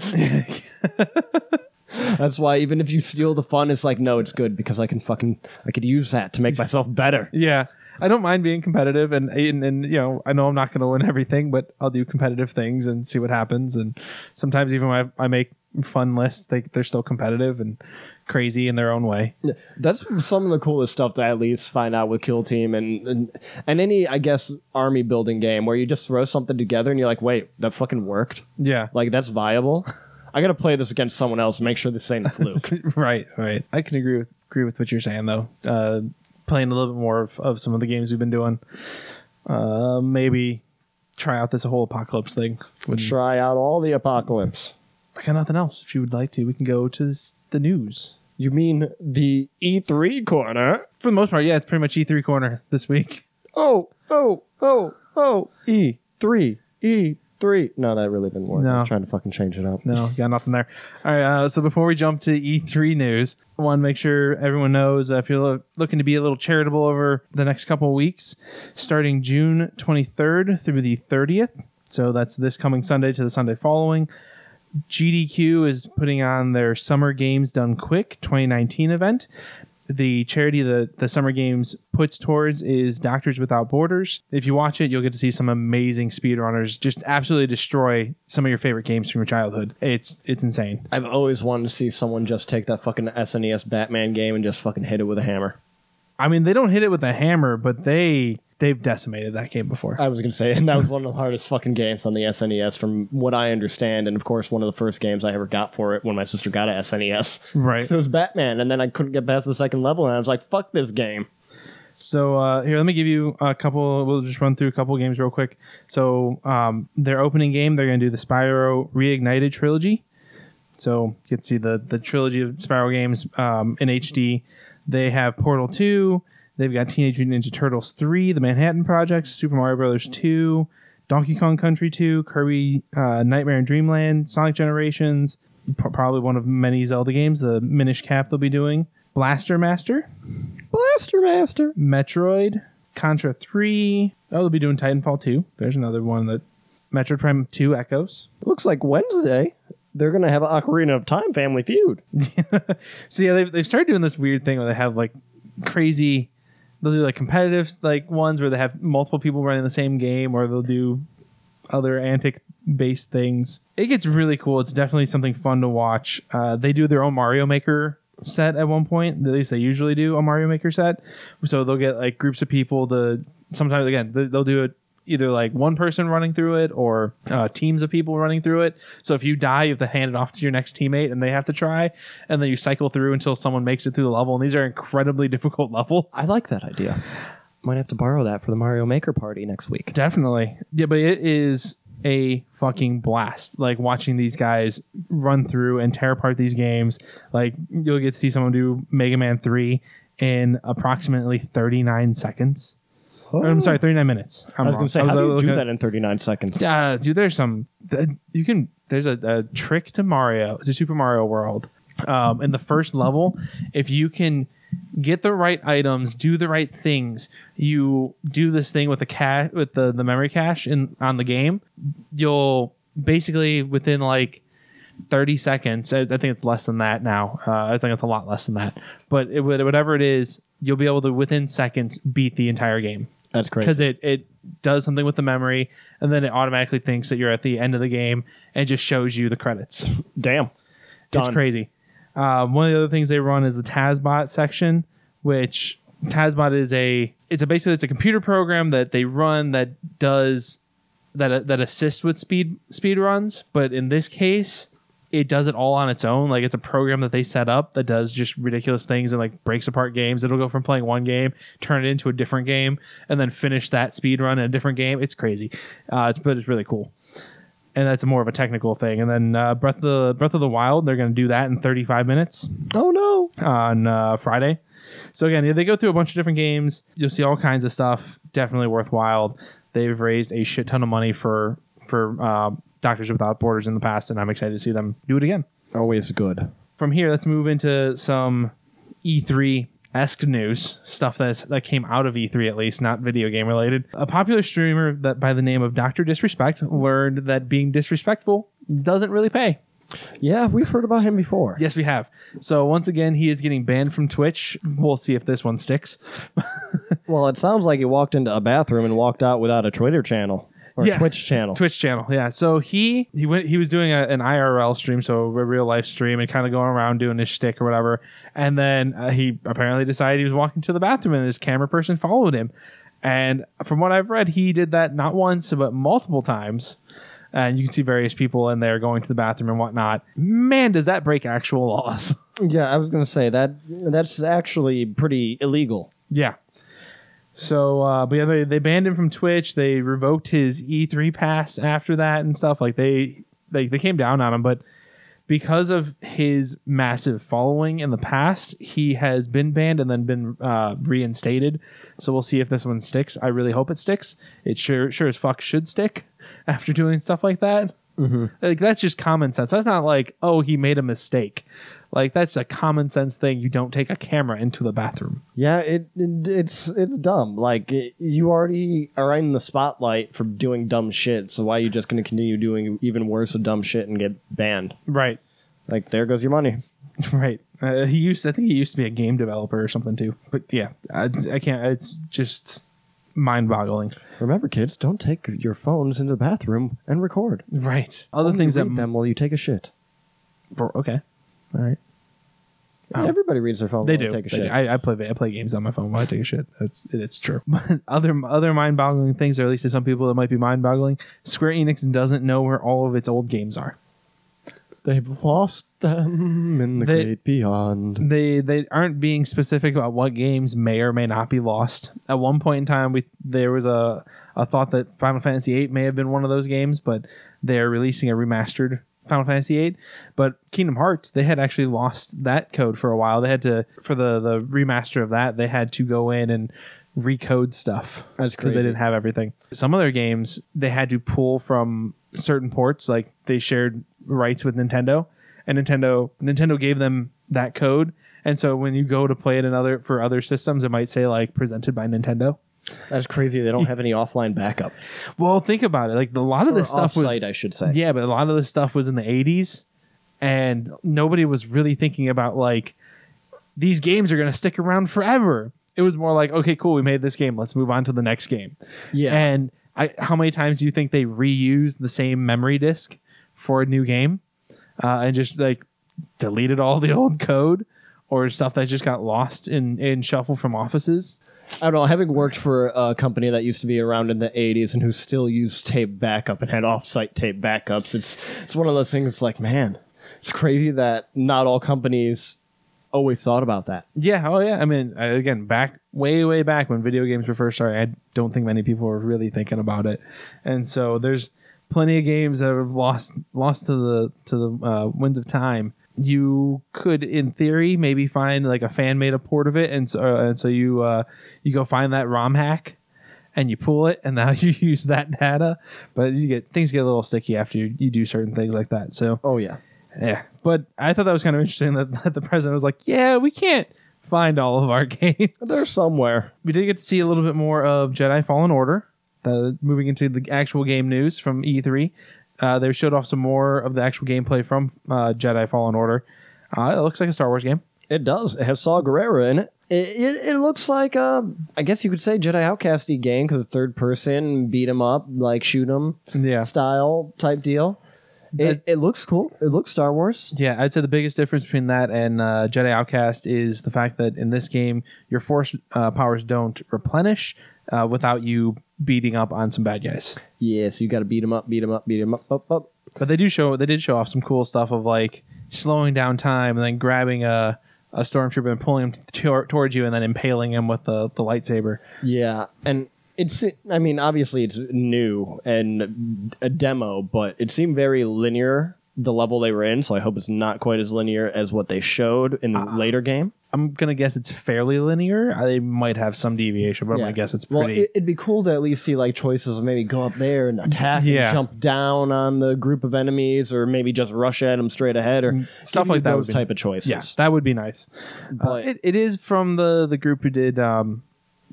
That's why even if you steal the fun, it's like, no, it's good because I can fucking I could use that to make myself better. Yeah. I don't mind being competitive and, and and you know I know I'm not going to win everything but I'll do competitive things and see what happens and sometimes even when I, I make fun lists they they're still competitive and crazy in their own way. That's some of the coolest stuff that I at least find out with Kill Team and, and and any I guess army building game where you just throw something together and you're like, wait, that fucking worked. Yeah. Like that's viable. I gotta play this against someone else and make sure this ain't a fluke. right, right. I can agree with agree with what you're saying though. Uh, playing a little bit more of, of some of the games we've been doing. Uh, maybe try out this whole apocalypse thing. When, Try out all the apocalypse. I got nothing else. If you would like to, we can go to this, the news. You mean the E3 corner? For the most part, yeah, it's pretty much E3 corner this week. Oh, oh, oh, oh, E3, E3. No, that really didn't work. I No. was trying to fucking change it up. No, got nothing there. All right. Uh, so before we jump to E3 news, I want to make sure everyone knows uh, if you're lo- looking to be a little charitable over the next couple of weeks, starting June 23rd through the 30th. So that's this coming Sunday to the Sunday following. GDQ is putting on their Summer Games Done Quick 2019 event. The charity that the Summer Games puts towards is Doctors Without Borders. If you watch it, you'll get to see some amazing speedrunners just absolutely destroy some of your favorite games from your childhood. It's it's insane. I've always wanted to see someone just take that fucking SNES Batman game and just fucking hit it with a hammer. I mean, they don't hit it with a hammer, but they they've decimated that game before. I was gonna say, and that was one of the hardest fucking games on the SNES, from what I understand, and of course, one of the first games I ever got for it when my sister got a SNES. Right. So it was Batman, and then I couldn't get past the second level, and I was like, "Fuck this game." So uh, here, let me give you a couple. We'll just run through a couple games real quick. So um, their opening game, they're going to do the Spyro Reignited trilogy. So you can see the the trilogy of Spyro games um, in HD. They have Portal Two. They've got Teenage Mutant Ninja Turtles Three, The Manhattan Project, Super Mario Brothers Two, Donkey Kong Country Two, Kirby uh, Nightmare in Dreamland, Sonic Generations. p- Probably one of many Zelda games. The Minish Cap they'll be doing. Blaster Master, Blaster Master. Metroid, Contra 3. Oh, they'll be doing Titanfall 2. There's another one that Metroid Prime 2 Echoes. Looks like Wednesday they're gonna have an Ocarina of Time Family Feud. So yeah, they've, they've started doing this weird thing where they have like crazy they'll do like competitive like ones where they have multiple people running the same game or they'll do other antic based things. It gets really cool. It's definitely something fun to watch. Uh, they do their own Mario Maker set at one point. At least they usually do a Mario Maker set. So they'll get like groups of people to sometimes again they- they'll do it either like one person running through it or uh, teams of people running through it. So if you die, you have to hand it off to your next teammate and they have to try, and then you cycle through until someone makes it through the level. And these are incredibly difficult levels. I like that idea. Might have to borrow that for the Mario Maker party next week. Definitely. Yeah, but it is a fucking blast. Like watching these guys run through and tear apart these games. Like you'll get to see someone do Mega Man 3 in approximately 39 seconds. Or, I'm sorry, 39 minutes. I'm I was wrong. gonna say, how do you looking do at- that in 39 seconds? uh, dude, there's some. th- You can. There's a, a trick to Mario, to Super Mario World. Um, in the first level, if you can get the right items, do the right things, you do this thing with the cache with the the memory cache in on the game. You'll basically within like 30 seconds. I, I think it's less than that now. Uh, I think it's a lot less than that. But it, would- whatever it is, you'll be able to within seconds beat the entire game That's crazy. because it it does something with the memory, and then it automatically thinks that you're at the end of the game and just shows you the credits. Damn. It's crazy. Um, one of the other things they run is the TASBot section, which TASBot is a it's a basically it's a computer program that they run that does that that assists with speed speed runs, but in this case, it does it all on its own. Like it's a program that they set up that does just ridiculous things and like breaks apart games. It'll go from playing one game, turn it into a different game, and then finish that speed run in a different game. It's crazy. Uh, it's but it's really cool. And that's more of a technical thing. And then uh, Breath of the Breath of the Wild, they're going to do that in 35 minutes Oh no. on uh, Friday. So again, they go through a bunch of different games. You'll see all kinds of stuff. Definitely worthwhile. They've raised a shit ton of money for for uh, Doctors Without Borders in the past, and I'm excited to see them do it again. Always good. From here, let's move into some E3 esque news stuff that's that came out of E3 at least, not video game related. A popular streamer that by the name of Doctor Disrespect learned that being disrespectful doesn't really pay. Yeah, we've heard about him before. Yes, we have. So once again, he is getting banned from Twitch. We'll see if this one sticks. Well, it sounds like he walked into a bathroom and walked out without a Twitter channel or Yeah. Twitch channel. Twitch channel, yeah. So he he went he was doing a, an IRL stream, so a real life stream, and kind of going around doing his shtick or whatever. And then uh, he apparently decided he was walking to the bathroom, and this camera person followed him. And from what I've read, he did that not once but multiple times. And you can see various people in there going to the bathroom and whatnot. Man, does that break actual laws? Yeah, I was gonna say that that's actually pretty illegal. Yeah. So, uh, but yeah, they, they banned him from Twitch. They revoked his E3 pass after that and stuff. Like they, they, they came down on him, but because of his massive following in the past, he has been banned and then been uh, reinstated. So we'll see if this one sticks. I really hope it sticks. It sure, sure as fuck should stick after doing stuff like that. Like that's just common sense. That's not like, oh, he made a mistake. Like that's a common sense thing. You don't take a camera into the bathroom. Yeah, it, it it's it's dumb. Like it, you already are in the spotlight for doing dumb shit. So why are you just gonna continue doing even worse of dumb shit and get banned? Right. Like there goes your money. Right. Uh, he used. I think he used to be a game developer or something too. But yeah, I, I can't. It's just mind-boggling. Remember, kids, don't take your phones into the bathroom and record. Right. Other Only things that. them while you take a shit. Bro- Okay. All right. Oh. Everybody reads their phone They while do. take a They do. shit. I, I play. I play games on my phone while I take a shit. That's it's true. But other other mind-boggling things, or at least to some people, that might be mind-boggling. Square Enix doesn't know where all of its old games are. They've lost them in the They- great beyond. they they aren't being specific about what games may or may not be lost. At one point in time, we there was a a thought that Final Fantasy VIII may have been one of those games, but they're releasing a remastered Final Fantasy VIII. But Kingdom Hearts, they had actually lost that code for a while. They had to for the the remaster of that, they had to go in and recode stuff That's because they didn't have everything. Some of their games they had to pull from certain ports, like they shared rights with Nintendo, and Nintendo Nintendo gave them that code. And so when you go to play it in other for other systems, it might say like presented by Nintendo. That's crazy. They don't have any offline backup. Well, think about it. Like a lot of Or this stuff was offsite, I should say. yeah, but a lot of this stuff was in the 80s and nobody was really thinking about like these games are going to stick around forever. It was more like, okay, cool, we made this game. Let's move on to the next game. Yeah. And I, how many times do you think they reused the same memory disk for a new game uh, and just like deleted all the old code or stuff that just got lost in, in shuffle from offices? I don't know. Having worked for a company that used to be around in the '80s and who still used tape backup and had off-site tape backups, it's it's one of those things. Like, man, it's crazy that not all companies always thought about that. Yeah, oh yeah. I mean, again, back way, way back when video games were first started, I don't think many people were really thinking about it, and so there's plenty of games that have lost lost to the to the uh, winds of time. You could, in theory, maybe find like a fan made a port of it, and so uh, and so you uh, you go find that ROM hack. And you pull it, and now you use that data, but you get things get a little sticky after you, you do certain things like that. So Oh yeah. yeah, but I thought that was kind of interesting that, that the president was like, "Yeah, we can't find all of our games." They're somewhere. we did get to see a little bit more of Jedi Fallen Order. The moving into the actual game news from E3, uh, they showed off some more of the actual gameplay from uh, Jedi Fallen Order. Uh, it looks like a Star Wars game. It does. It has Saw Gerrera in it. It, it, it looks like uh, I guess you could say Jedi Outcasty game because third person, beat beat 'em up, like shoot 'em Yeah, style type deal. It, it looks cool. It looks Star Wars. yeah. I'd say the biggest difference between that and uh, Jedi Outcast is the fact that in this game, your force uh, powers don't replenish uh, without you beating up on some bad guys. Yeah, so you got to beat them up, beat them up, beat 'em up, up, up. But they do show they did show off some cool stuff of like slowing down time and then grabbing a a stormtrooper and pulling him tor- towards you and then impaling him with the, the lightsaber. Yeah, and it's I mean obviously it's new and a demo, but it seemed very linear the level they were in, so I hope it's not quite as linear as what they showed in the Uh, later game. I'm gonna guess it's fairly linear. I might have some deviation, but I'm Yeah. gonna guess it's Well, pretty. it, it'd be cool to at least see like choices of maybe go up there and attack Yeah. and jump down on the group of enemies, or maybe just rush at them straight ahead, or Mm, stuff give you like that would Those be- type of choices. yeah, that would be nice. Uh, But- it, it is from the the group who did um,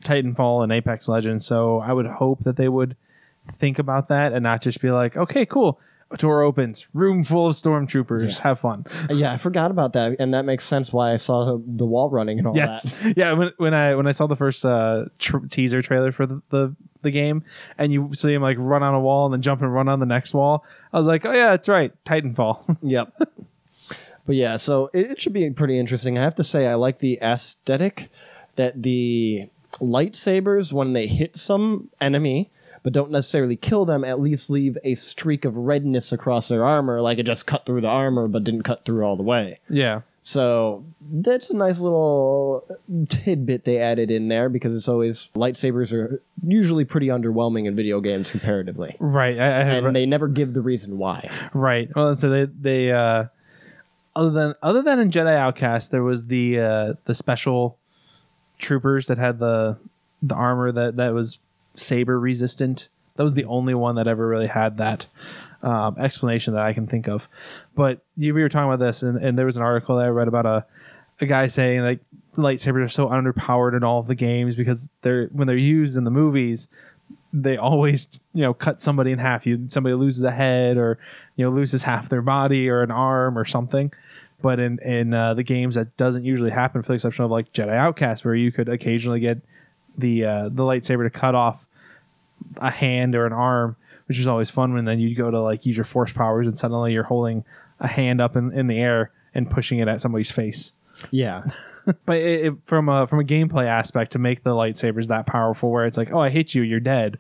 Titanfall and Apex Legends, so I would hope that they would think about that and not just be like, okay, cool. Door opens, room full of stormtroopers. Have fun. Yeah, I forgot about that, and that makes sense why I saw the wall running and all Yes, that. yeah. When, when I when I saw the first uh, tr- teaser trailer for the, the the game, and you see him like run on a wall and then jump and run on the next wall, I was like, oh yeah, that's right, Titanfall. Yep. but yeah, so it, it should be pretty interesting. I have to say, I like the aesthetic that the lightsabers, when they hit some enemy, but don't necessarily kill them, at least leave a streak of redness across their armor, like it just cut through the armor but didn't cut through all the way. yeah, So that's a nice little tidbit they added in there because it's always lightsabers are usually pretty underwhelming in video games comparatively. right. I, I And they never give the reason why. Right. Well, so they they uh, other than other than in Jedi Outcast, there was the uh, the special troopers that had the the armor that that was saber resistant. That was the only one that ever really had that um, explanation that I can think of. But you we were talking about this, and, and there was an article that I read about a a guy saying like lightsabers are so underpowered in all of the games because they're when they're used in the movies they always you know cut somebody in half you somebody loses a head or you know loses half their body or an arm or something but in in uh, the games that doesn't usually happen for the exception of like jedi outcast where you could occasionally get the uh, the lightsaber to cut off a hand or an arm which is always fun when then you go to like use your force powers and suddenly you're holding a hand up in, in the air and pushing it at somebody's face Yeah. but it, it, from a from a gameplay aspect to make the lightsabers that powerful where it's like oh i hit you you're dead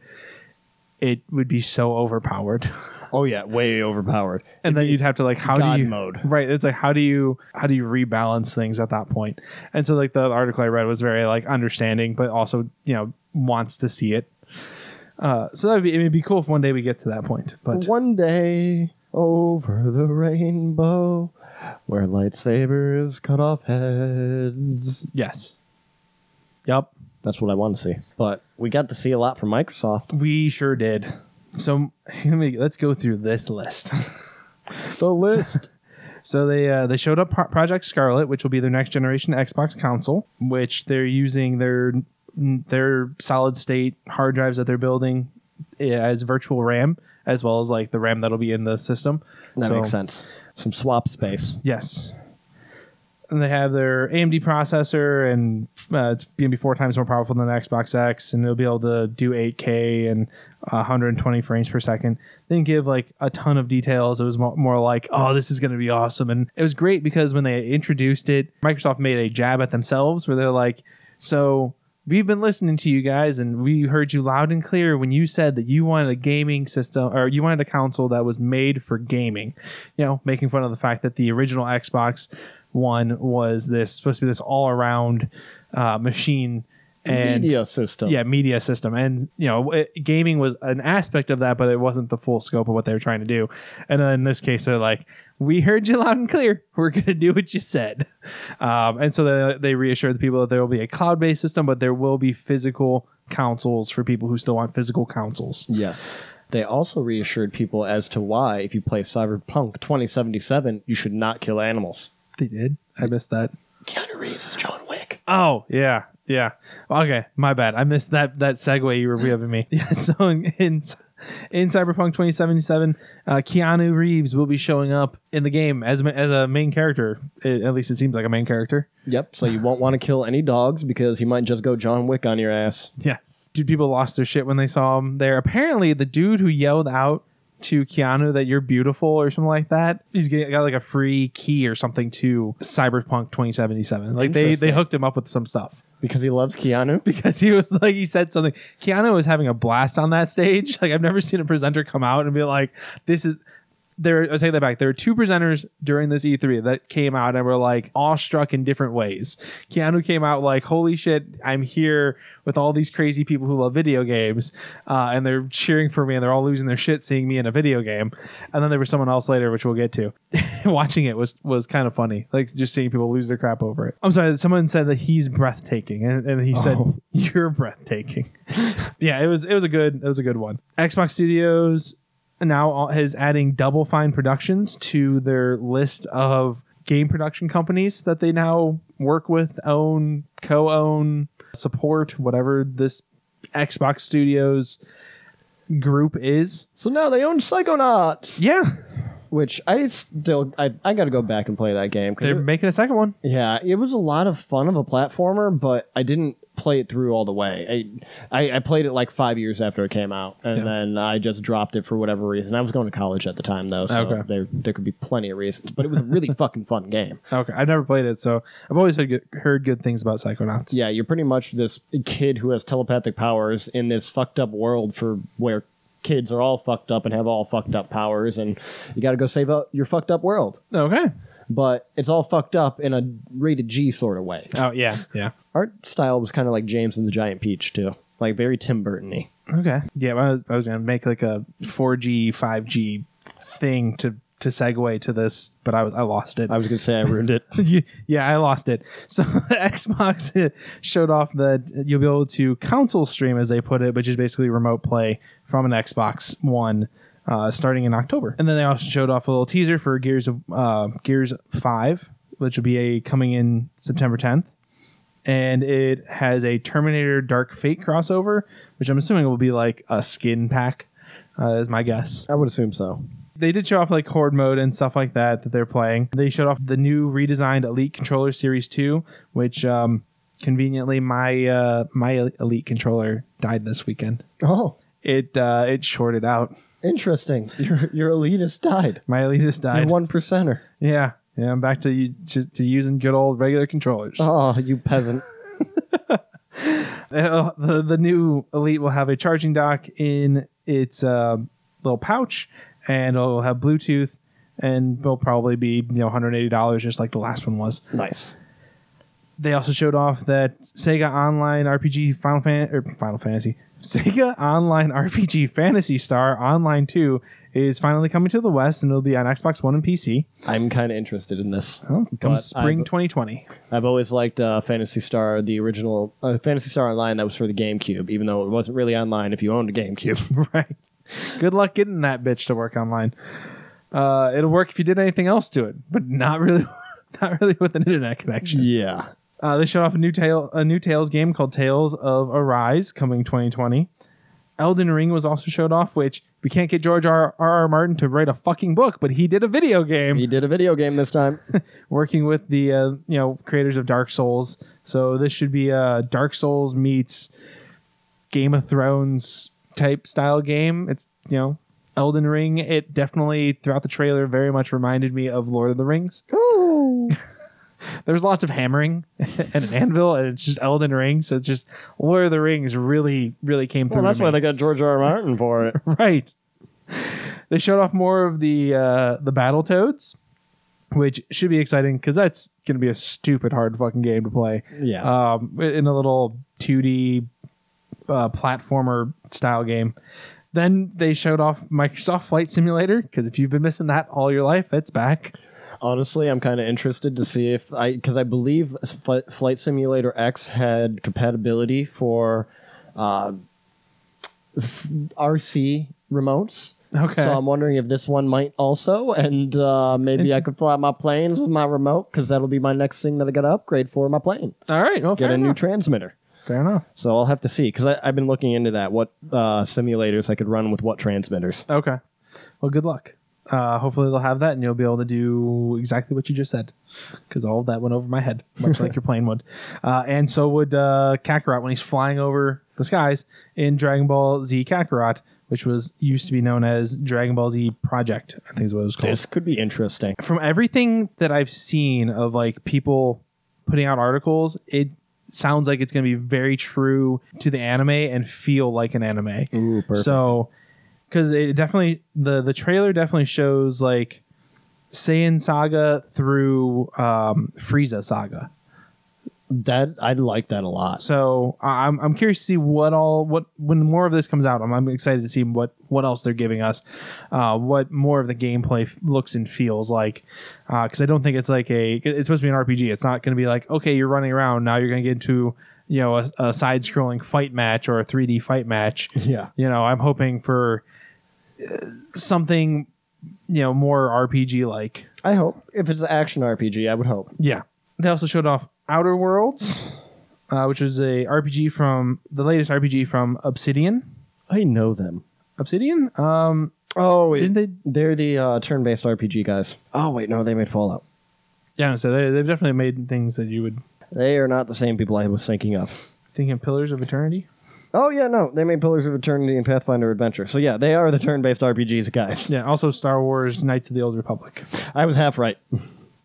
it would be so overpowered Oh yeah, way overpowered. and then you'd have to like how God do you mode. right it's like how do you how do you rebalance things at that point? and so like the article i read was very like understanding but also you know wants to see it uh, so that'd be it'd be cool if one day we get to that point but One day over the rainbow, where lightsabers cut off heads. yes yep That's what I want to see. But we got to see a lot from Microsoft. we sure did so let me, let's go through this list The list. So they uh, they showed up Pro- Project Scarlet, which will be their next generation Xbox console, which they're using their their solid state hard drives that they're building as virtual RAM, as well as like the RAM that'll be in the system. that So, makes sense. Some swap space. Yes. And they have their AMD processor, and uh, it's going to be four times more powerful than the Xbox X, and it'll be able to do 8K and 120 frames per second. They didn't give like a ton of details. It was more like, oh, this is going to be awesome. And it was great because when they introduced it, Microsoft made a jab at themselves where they're like, so we've been listening to you guys and we heard you loud and clear when you said that you wanted a gaming system or you wanted a console that was made for gaming you know making fun of the fact that the original xbox one was this supposed to be this all-around uh, machine and Media system. yeah media system and you know it, gaming was an aspect of that but it wasn't the full scope of what they were trying to do and then in this case they're like we heard you loud and clear we're going to do what you said um, and so they, they reassured the people that there will be a cloud-based system but there will be physical consoles for people who still want physical consoles Yes. They also reassured people as to why, if you play Cyberpunk 2077, you should not kill animals. They did i missed that Keanu Reeves is John Wick. Oh yeah, yeah. Okay, my bad. I missed that that segue you were giving me. Yeah. So in in, in Cyberpunk 2077, uh, Keanu Reeves will be showing up in the game as a- as a main character. It- at least it seems like a main character. Yep. So you won't want to kill any dogs because he might just go John Wick on your ass. Yes. Dude, people lost their shit when they saw him there. Apparently, the dude who yelled out to Keanu that you're beautiful or something like that, he's get- got like a free key or something to Cyberpunk 2077. Like they they hooked him up with some stuff. Because he loves Keanu. because he was like he said something. Keanu was having a blast on that stage. Like I've never seen a presenter come out and be like, "This is." There. I take that back. There were two presenters during this E3 that came out and were like awestruck in different ways. Keanu came out like, "Holy shit, I'm here with all these crazy people who love video games, uh, and they're cheering for me, and they're all losing their shit seeing me in a video game." And then there was someone else later, which we'll get to. Watching it was was kind of funny, like just seeing people lose their crap over it. I'm sorry, someone said that he's breathtaking, and, and he said Oh. you're breathtaking. yeah, it was it was a good it was a good one. Xbox Studios now is adding Double Fine Productions to their list of game production companies that they now work with, own, co-own, support, whatever this Xbox Studios group is. So now they own Psychonauts. Yeah, Which I still I, I got to go back and play that game. they're it- making a second one. yeah, it was a lot of fun of a platformer, but I didn't play it through all the way. I I, I played it like five years after it came out, and Yeah. then I just dropped it for whatever reason. I was going to college at the time though, so Okay. there there could be plenty of reasons. But it was a really fucking fun game. Okay, I've never played it, so I've always heard good, heard good things about Psychonauts. Yeah, you're pretty much this kid who has telepathic powers in this fucked up world for where kids are all fucked up and have all fucked up powers, and you got to go save out your fucked up world. Okay. But it's all fucked up in a rated G sort of way. Oh yeah, yeah. Art style was kind of like James and the Giant Peach too, like very Tim Burton-y. Okay. Yeah, I was, I was gonna make like a 4G, 5G thing to to segue to this, but I was I lost it. I was gonna say I ruined it. You- yeah, I lost it. So Xbox showed off that you'll be able to console stream, as they put it, which is basically remote play from an Xbox One, uh, starting in October. And then they also showed off a little teaser for Gears of uh, Gears Five, which will be a coming in September 10th. And it has a Terminator Dark Fate crossover, which I'm assuming will be like a skin pack, uh, is my guess I would assume so. they did show off like horde mode and stuff like that that they're playing. They showed off the new redesigned Elite Controller Series 2, which um, conveniently my uh, my Elite controller died this weekend. Oh, It uh, it shorted out. interesting. Your your elitist died. My Elitist died. one percenter. Yeah, yeah. I'm back to u- to, to using good old regular controllers. Oh, you peasant. Uh, the the new Elite will have a charging dock in its uh, little pouch, and it'll have Bluetooth, and it'll probably be you know 180 dollars, just like the last one was. nice. They also showed off that Sega Online RPG Final Fan or Final Fantasy Sega Online RPG Phantasy Star Online 2 is finally coming to the West and it'll be on Xbox One and PC. I'm kind of interested in this. Well, comes But spring I've- 2020. I've always liked uh, Phantasy Star, the original uh, Phantasy Star Online that was for the GameCube, even though it wasn't really online if you owned a GameCube. right. Good luck getting that bitch to work online. Uh, it'll work if you did anything else to it, but not really, not really with an internet connection. yeah. Uh, they showed off a new tale, a new Tales game called Tales of Arise, coming 2020. Elden Ring was also showed off, which we can't get George R. R. R. Martin to write a fucking book, but he did a video game He did a video game this time. working with the uh, you know creators of Dark Souls. So this should be a Dark Souls meets Game of Thrones type style game. It's you know Elden Ring. It definitely throughout the trailer very much reminded me of Lord of the Rings. There's lots of hammering and an anvil, and it's just Elden Ring. So it's just Lord of the Rings really, really came through. Well, that's why they got George R. R. Martin for it. right. They showed off more of the uh, the Battletoads, which should be exciting because that's going to be a stupid hard fucking game to play. Yeah. Um, in a little 2D uh, platformer style game. Then they showed off Microsoft Flight Simulator because if you've been missing that all your life, it's back. Honestly, I'm kind of interested to see if I because I believe Fli- Flight Simulator X had compatibility for uh, RC remotes. Okay. So I'm wondering if this one might also, and uh, maybe I could fly my planes with my remote because that'll be my next thing that I got to upgrade for my plane. all right. Well, Get a new transmitter. fair enough. So I'll have to see because I've been looking into that. What uh, simulators I could run with what transmitters? Okay. Well, good luck. Uh, hopefully they'll have that, and you'll be able to do exactly what you just said, because all of that went over my head, much like your plane would. Uh, and so would uh, Kakarot when he's flying over the skies in Dragon Ball Z Kakarot, which was used to be known as Dragon Ball Z Project. I think is what it was called. This could be interesting. From everything that I've seen of like people putting out articles, it sounds like it's going to be very true to the anime and feel like an anime. Ooh, perfect. So because it definitely the the trailer definitely shows like Saiyan Saga through um, Frieza Saga. That I like that a lot. So I'm I'm curious to see what all what when more of this comes out. I'm, I'm excited to see what what else they're giving us, uh, what more of the gameplay f- looks and feels like. Because I don't think it's like a it's supposed to be an RPG. It's not going to be like okay you're running around now you're going to get into you know a, a side scrolling fight match or a 3D fight match. Yeah. You know I'm hoping for uh, something you know more RPG like. I hope if it's an action RPG, I would hope. Yeah. They also showed off Outer Worlds, uh, which was a RPG from the latest RPG from Obsidian. I know them. Obsidian? Um, Oh, didn't they? they're the uh, turn-based RPG guys. Oh wait, no, they made Fallout. Yeah, so they, they've definitely made things that you would They are not the same people I was thinking of. think in Pillars of Eternity. Oh yeah, no, they made Pillars of Eternity and Pathfinder Adventure. So yeah, they are the turn-based RPGs guys. Yeah, also Star Wars Knights of the Old Republic. I was half right.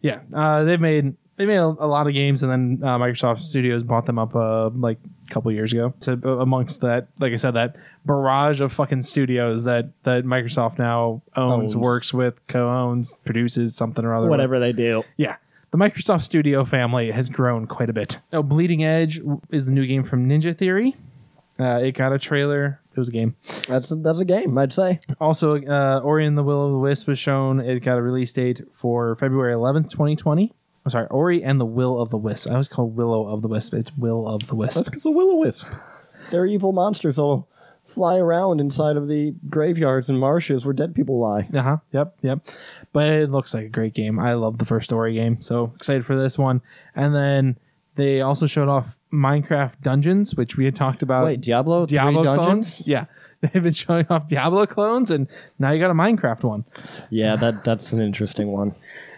Yeah, uh, they've made they made a, a lot of games, and then uh, Microsoft Studios bought them up uh, like a couple years ago. So uh, amongst that, like I said, that barrage of fucking studios that that Microsoft now owns, Owns. works with, co-owns, produces something or other. Whatever they do. Yeah. The Microsoft Studio family has grown quite a bit. Oh, Bleeding Edge is the new game from Ninja Theory. Uh, it got a trailer. It was a game. That's a, that's a game, I'd say. Also, uh, Ori and the Will of the Wisp was shown. It got a release date for February 11th, 2020. I'm sorry, Ori and the Will of the Wisp. I always call Willow of the Wisp. It's Will of the Wisp. That's because of will o wisp. They're evil monsters that'll fly around inside of the graveyards and marshes where dead people lie. Uh huh. Yep. Yep. But it looks like a great game. I love the first Ori game, so excited for this one. And then they also showed off Minecraft Dungeons, which we had talked about. Wait, Diablo? Diablo Three Dungeons? clones. Yeah, they've been showing off Diablo clones, and now you got a Minecraft one. Yeah, that that's an interesting one.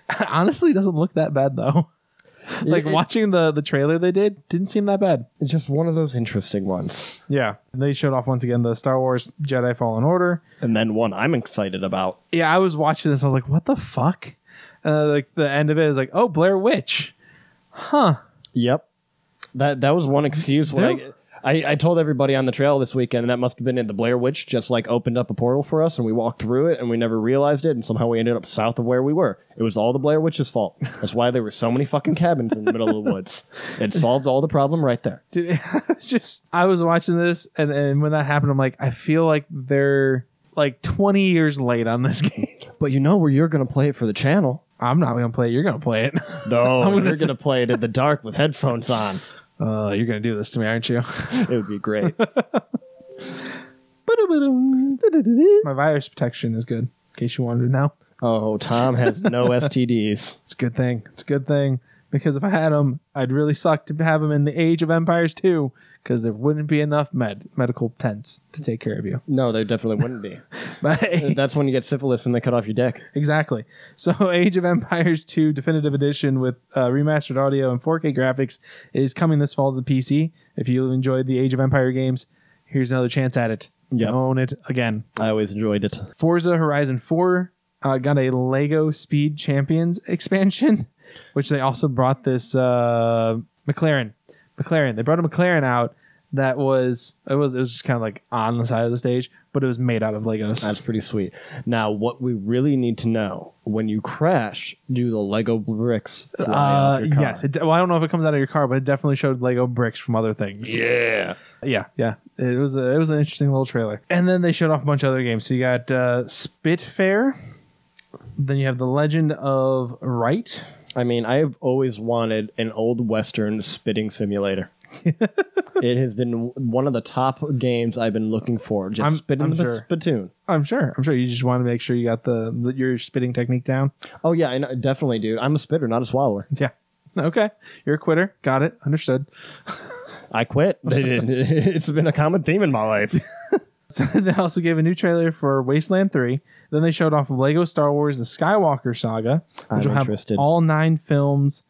Honestly, doesn't look that bad though. like It- watching the the trailer they did didn't seem that bad. It's just one of those interesting ones. Yeah, and they showed off once again the Star Wars Jedi Fallen Order. And then one I'm excited about. Yeah, I was watching this. I was like, what the fuck? Uh, like the end of it is like, oh, Blair Witch. Huh. Yep. That that was one excuse when I, I I told everybody on the trail this weekend and that must have been in the Blair Witch just like opened up a portal for us and we walked through it and we never realized it and somehow we ended up south of where we were. It was all the Blair Witch's fault. That's why there were so many fucking cabins in the middle of the woods. It solved all the problem right there. Dude, it's just I was watching this and, and when that happened, I'm like, I feel like they're like 20 years late on this game. But you know where you're gonna play it for the channel. I'm not gonna play it. You're gonna play it. No, I'm gonna you're s- gonna play it in the dark with headphones on. Uh, you're gonna do this to me, aren't you? It would be great. My virus protection is good. In case you wanted to know, oh, Tom has no STDs. it's a good thing. It's a good thing because if I had them, I'd really suck to have them in the Age of Empires 2 because there wouldn't be enough med medical tents to take care of you. No, there definitely wouldn't be. But That's when you get syphilis and they cut off your dick. Exactly. So, Age of Empires 2 Definitive Edition with uh, remastered audio and 4K graphics is coming this fall to the PC. If you enjoyed the Age of Empire games, here's another chance at it. Yep. Own it again. I always enjoyed it. Forza Horizon 4 uh, got a Lego Speed Champions expansion, which they also brought this uh, McLaren. McLaren. They brought a McLaren out that was it was it was just kind of like on the side of the stage, but it was made out of Legos. That's pretty sweet. Now, what we really need to know when you crash, do the Lego bricks fly Uh, off your car? yes. It, well, I don't know if it comes out of your car, but it definitely showed Lego bricks from other things. Yeah. yeah, yeah. It was a, it was an interesting little trailer. And then they showed off a bunch of other games. So you got uh, Spitfire. Then you have The Legend of Right. I mean, I have always wanted an old Western spitting simulator. it has been one of the top games I've been looking for. Just I'm- spitting I'm the sure. spittoon. I'm sure. I'm sure you just want to make sure you got the, the your spitting technique down. Oh yeah, I know, definitely, dude. I'm a spitter, not a swallower. Yeah. Okay. You're a quitter. Got it. Understood. I quit. it's been a common theme in my life. So they also gave a new trailer for Wasteland 3. Then they showed off Lego Star Wars The Skywalker Saga, which I'm will have interested. all nine films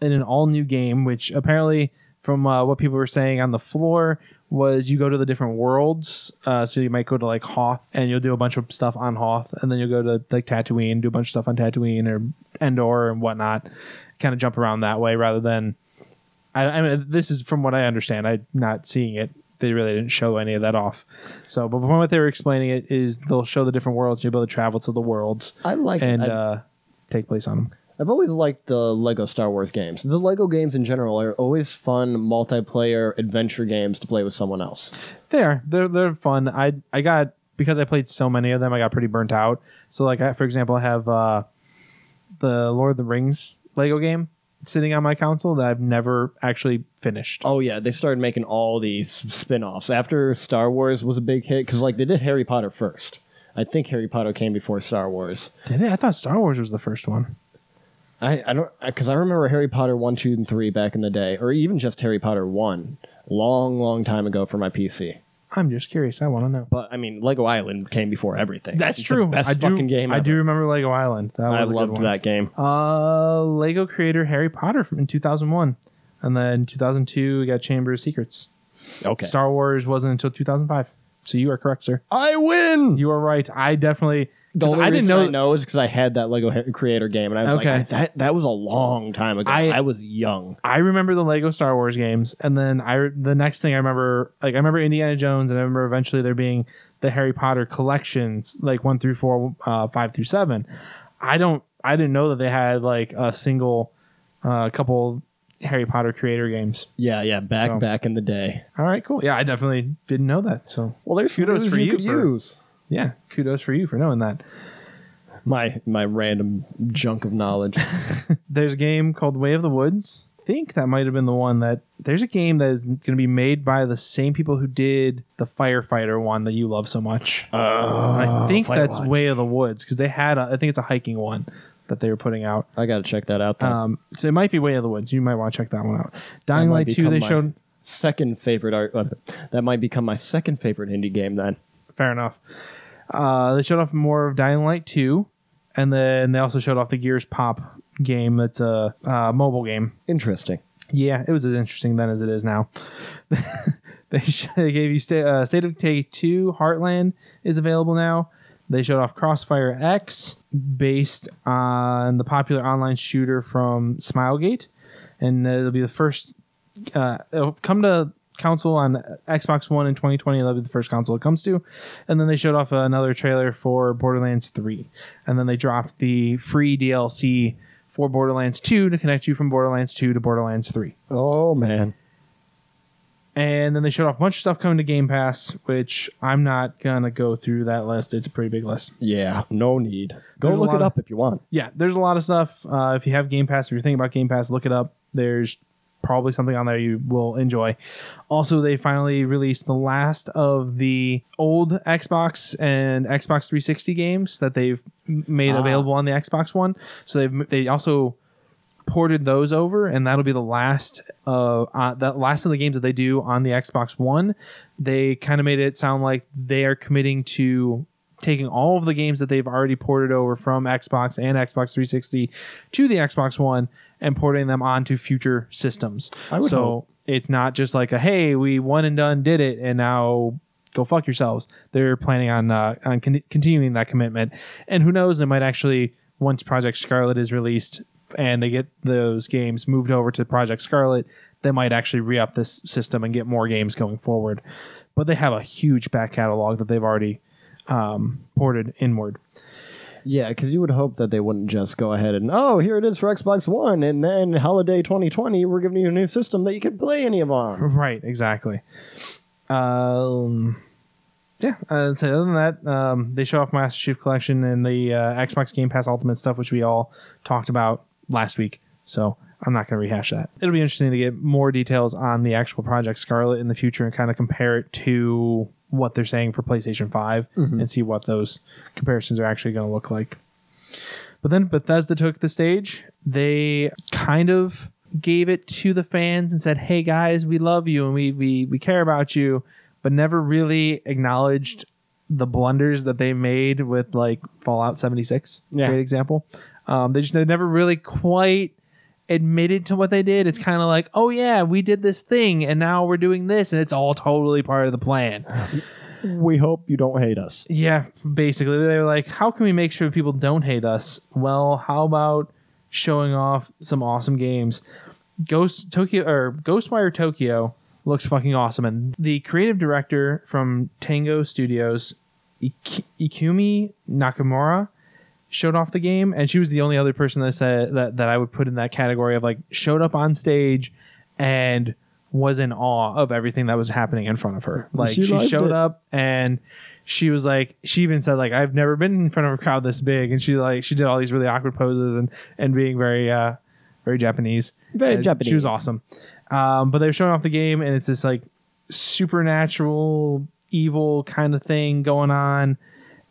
in an all new game, which apparently, from uh, what people were saying on the floor, was you go to the different worlds. Uh, so you might go to like Hoth and you'll do a bunch of stuff on Hoth, and then you'll go to like Tatooine, do a bunch of stuff on Tatooine or Endor and whatnot. Kind of jump around that way rather than. I, I mean, this is from what I understand. I'm not seeing it they really didn't show any of that off. So, but from what they were explaining, it is they'll show the different worlds. You'll be able to travel to the worlds I like and it. I, uh, take place on them. I've always liked the Lego Star Wars games. The Lego games in general are always fun multiplayer adventure games to play with someone else. They are. They're they're fun. I I got because I played so many of them. I got pretty burnt out. So like, I, for example, I have uh, the Lord of the Rings Lego game sitting on my console that I've never actually finished. Oh yeah, they started making all these spin-offs after Star Wars was a big hit cuz like they did Harry Potter first. I think Harry Potter came before Star Wars. Did it? I thought Star Wars was the first one. I, I don't because I remember Harry Potter one, two, and three back in the day, or even just Harry Potter one, long, long time ago for my PC. I'm just curious. I want to know. But I mean, Lego Island came before everything. That's It's the true. best I do, fucking game. I ever. do remember Lego Island. That I was a good loved one. that game. Uh, Lego creator Harry Potter from in 2001, and then 2002 we got Chamber of Secrets. Okay, Star Wars wasn't until 2005. So you are correct, sir. I win. You are right. I definitely. The only I didn't know. I know is because I had that Lego Creator game, and I was Okay. like, I, that that was a long time ago. I- I, was young. I remember the Lego Star Wars games, and then I the next thing I remember, like I remember Indiana Jones, and I remember eventually there being the Harry Potter collections, like one through four, uh, five through seven. I don't, I didn't know that they had like a single, uh, couple Harry Potter creator games. Yeah, yeah, back So- back in the day. All right, cool. Yeah, I definitely didn't know that. So Well, there's Kudos news for you could for- use. Yeah, kudos for you for knowing that. My my random junk of knowledge. There's a game called Way of the Woods. I think that might have been the one that there's a game that is going to be made by the same people who did the firefighter one that you love so much. I think that's Firewatch. Way of the Woods because they had a, I think it's a hiking one that they were putting out. I gotta check that out. Though. Um, so it might be Way of the Woods. You might want to check that one out. Dying Light 2 they showed second favorite art. Uh, that might become my second favorite indie game. Then fair enough. Uh, they showed off more of Dying Light 2 and then they also showed off the Gears Pop game that's a uh, mobile game. interesting. Yeah, it was as interesting then as it is now. they, sh- they gave you sta- uh, State of Decay 2 Heartland is available now. They showed off Crossfire X based on the popular online shooter from Smilegate. And uh, it'll be the first, uh, it'll come to console on Xbox One in 2020. That'll be the first console it comes to. And then they showed off another trailer for Borderlands 3. And then they dropped the free DLC for Borderlands 2 to connect you from Borderlands 2 to Borderlands 3. Oh man, And then they showed off a bunch of stuff coming to Game Pass, which I'm not gonna go through that list. It's a pretty big list. yeah, no need. Go There's look it of- up if you want. Yeah, there's a lot of stuff. Uh, if you have Game Pass, if you're thinking about Game Pass, look it up. There's probably something on there you will enjoy. Also, they finally released the last of the old Xbox and Xbox 360 games that they've made Ah. available on the Xbox One. So they've they also ported those over, and that'll be the last uh, uh that last of the games that they do on the Xbox One. They kind of made it sound like they are committing to taking all of the games that they've already ported over from Xbox and Xbox 360 to the Xbox One and porting them onto future systems. I would so hope. it's not just like a hey, we one and done did it, and now go fuck yourselves. They're planning on uh, on con- continuing that commitment, and who knows, they might actually once Project Scarlett is released and they get those games moved over to Project Scarlett, they might actually re up this system and get more games going forward. But they have a huge back catalog that they've already um, ported inward. Yeah, because you would hope that they wouldn't just go ahead and oh, here it is for Xbox One, and then holiday 2020, we're giving you a new system that you can play any of on. Right, exactly. Um, yeah. Uh, so other than that, um, they show off Master Chief Collection and the uh, Xbox Game Pass Ultimate stuff, which we all talked about last week. So I'm not going to rehash that. It'll be interesting to get more details on the actual Project Scarlett in the future and kind of compare it to what they're saying for PlayStation 5 and see what those comparisons are actually going to look like. But then Bethesda took the stage. They kind of gave it to the fans and said, "Hey guys, we love you and we we we care about you," but never really acknowledged the blunders that they made with like Fallout 76. Yeah. Great example. Um, they just they never really quite admitted to what they did. It's kind of like, "Oh yeah, we did this thing and now we're doing this and it's all totally part of the plan." We hope you don't hate us. Yeah, basically they were like, how can we make sure people don't hate us? Well, how about showing off some awesome games? Ghost Tokyo or Ghostwire Tokyo looks fucking awesome. And the creative director from Tango Studios, Ik- Ikumi Nakamura, showed off the game, and she was the only other person that said that that I would put in that category of like showed up on stage and was in awe of everything that was happening in front of her. Like She she, showed it. up and she was like she even said like I've never been in front of a crowd this big and she like she did all these really awkward poses and and being very uh very Japanese. Very And Japanese. She was awesome. Um, but they were showing off the game, and it's this like supernatural evil kind of thing going on.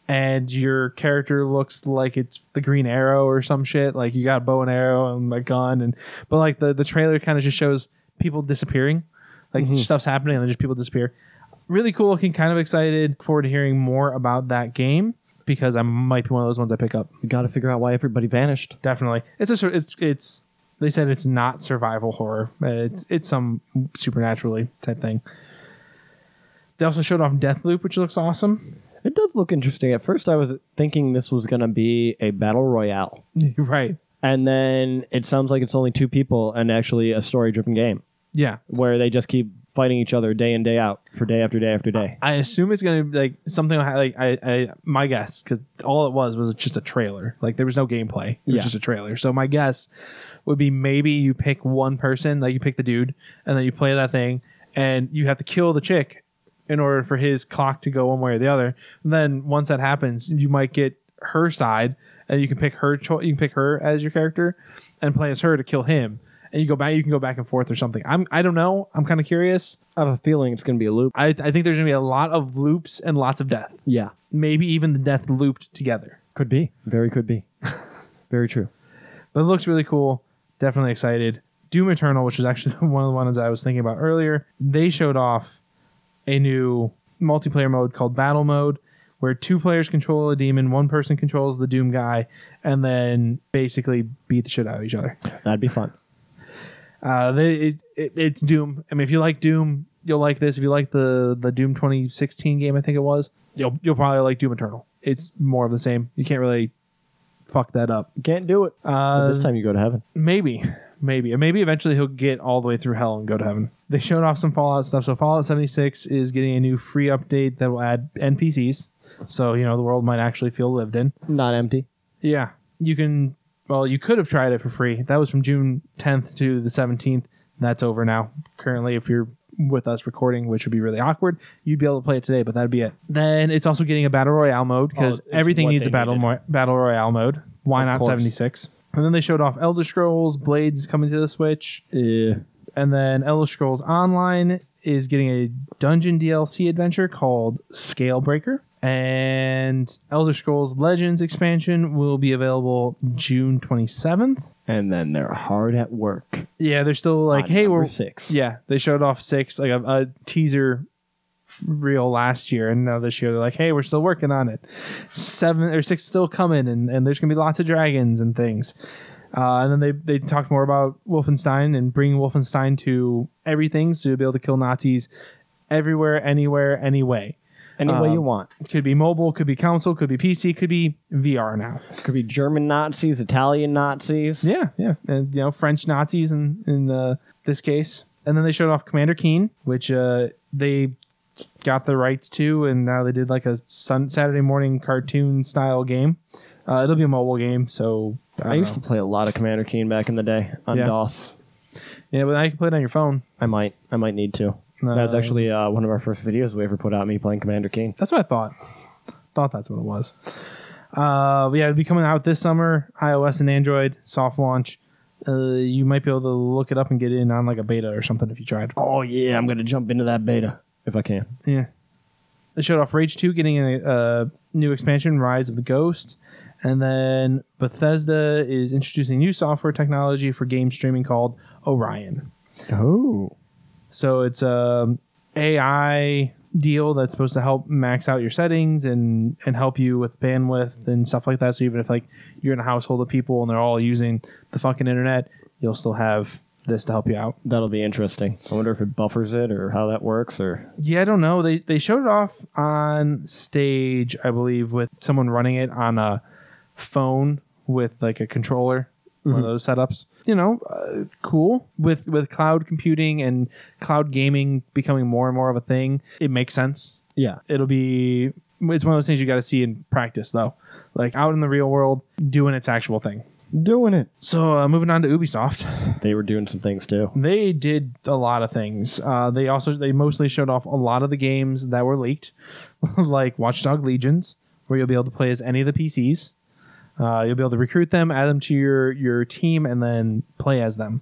And your character looks like it's the Green Arrow or some shit. Like you got a bow and arrow and a gun, and but like the the trailer kind of just shows people disappearing, like mm-hmm. stuff's happening and then just people disappear. Really cool looking. Kind of excited. Forward to hearing more about that game because I might be one of those ones I pick up. You got to figure out why everybody vanished. Definitely. It's a it's it's they said it's not survival horror. It's it's some supernaturally type thing. They also showed off Deathloop, which looks awesome. It does look interesting. At first, I was thinking this was going to be a battle royale, right. and then it sounds like it's only two people and actually a story-driven game Yeah. where they just keep fighting each other day in day out for day after day after day. I assume it's gonna be like something like I, I my guess because all it was was just a trailer. Like there was no gameplay. It was Yeah. just a trailer. So my guess would be maybe you pick one person, like you pick the dude, and then you play that thing, and you have to kill the chick in order for his clock to go one way or the other. then once that happens, you might get her side, and you can pick her. Cho- you can pick her as your character, and play as her to kill him. And you go back. You can go back and forth or something. I'm. I don't know. I'm kind of curious. I have a feeling it's going to be a loop. I, I think there's gonna be a lot of loops and lots of death. Yeah, Maybe even the death looped together. could be. Very could be. Very true. But it looks really cool. Definitely excited. Doom Eternal, which was actually one of the ones I was thinking about earlier, they showed off a new multiplayer mode called Battle Mode, where two players control a demon, one person controls the Doom guy, and then basically beat the shit out of each other. That'd be fun. Uh, they, it, it, it's Doom. I mean, if you like Doom, you'll like this. If you like the the Doom 2016 game, I think it was, you'll you'll probably like Doom Eternal. It's more of the same. You can't really fuck that up. Can't do it. Uh, this time you go to heaven. maybe, maybe, and maybe eventually he'll get all the way through hell and go to heaven. They showed off some Fallout stuff. So Fallout 76 is getting a new free update that will add NPCs. So you know the world might actually feel lived in. Not empty. Yeah, you can. Well, you could have tried it for free. That was from June 10th to the 17th. That's over now. Currently, if you're with us recording, which would be really awkward, you'd be able to play it today, but that'd be it. Then it's also getting a battle royale mode because Oh, everything needs a battle mo- battle royale mode. Why Of not 76? And then they showed off Elder Scrolls Blades coming to the Switch, Yeah. And then Elder Scrolls Online is getting a dungeon DLC adventure called Scalebreaker. And Elder Scrolls Legends expansion will be available June 27th. And then they're hard at work. Yeah, they're still like, on hey, we're six. yeah. They showed off six, like a, a teaser reel last year, and now this year they're like, hey, we're still working on it. Seven or six still coming, and, and there's gonna be lots of dragons and things. Uh, and then they they talked more about Wolfenstein and bringing Wolfenstein to everything, so you'll be able to kill Nazis everywhere, anywhere, any way. Any way you Um, want. Could be mobile, could be console, could be PC, could be VR now. Could be German Nazis, Italian Nazis. Yeah, yeah, and you know French Nazis in in uh, this case. And then they showed off Commander Keen, which uh, they got the rights to, and now they did like a sun Saturday morning cartoon style game. Uh, it'll be a mobile game, so I, I used to play a lot of Commander Keen back in the day on Yeah. DOS. yeah, but now you can play it on your phone. I might. I might need to. that was Uh, actually uh, one of our first videos we ever put out. Me playing Commander Keen. That's what I thought. Thought that's what it was. Uh, but yeah, it'll be coming out this summer, iOS and Android, soft launch. Uh, you might be able to look it up and get in on like a beta or something if you tried. Oh yeah, I'm gonna jump into that beta if I can. Yeah. They showed off Rage 2 getting a, a new expansion, Rise of the Ghost. And then Bethesda is introducing new software technology for game streaming called Orion. Oh, So it's a AI deal that's supposed to help max out your settings and and help you with bandwidth and stuff like that. So even if like you're in a household of people and they're all using the fucking internet, you'll still have this to help you out. that'll be interesting. I wonder if it buffers it or how that works. Or Yeah, I don't know. They they showed it off on stage, I believe, with someone running it on a phone with like a controller one of Mhm. those setups. You know, uh, cool with with cloud computing and cloud gaming becoming more and more of a thing. It makes sense. Yeah. It'll be. It's one of those things you got to see in practice, though. Like out in the real world, doing its actual thing. Doing it. So uh, moving on to Ubisoft, They were doing some things too. they did a lot of things. Uh, they also they mostly showed off a lot of the games that were leaked, like Watch Dogs Legions, where you'll be able to play as any of the PCs. Uh, you'll be able to recruit them, add them to your your team, and then play as them.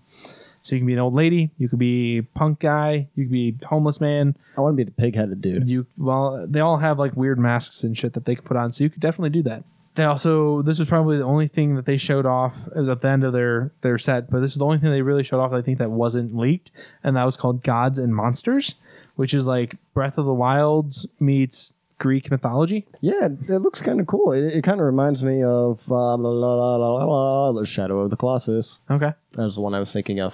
So you can be an old lady, you could be punk guy, you could be homeless man. I want to be the pig-headed dude. You well, they all have like weird masks and shit that they could put on, so you could definitely do that. They also this was probably the only thing that they showed off. It was at the end of their their set, but this is the only thing they really showed off. I think that wasn't leaked, and that was called Gods and Monsters, which is like Breath of the Wilds meets Greek mythology. Yeah, it looks kind of cool. It, it kind of reminds me of uh, la, la, la, the Shadow of the Colossus. Okay, That was the one I was thinking of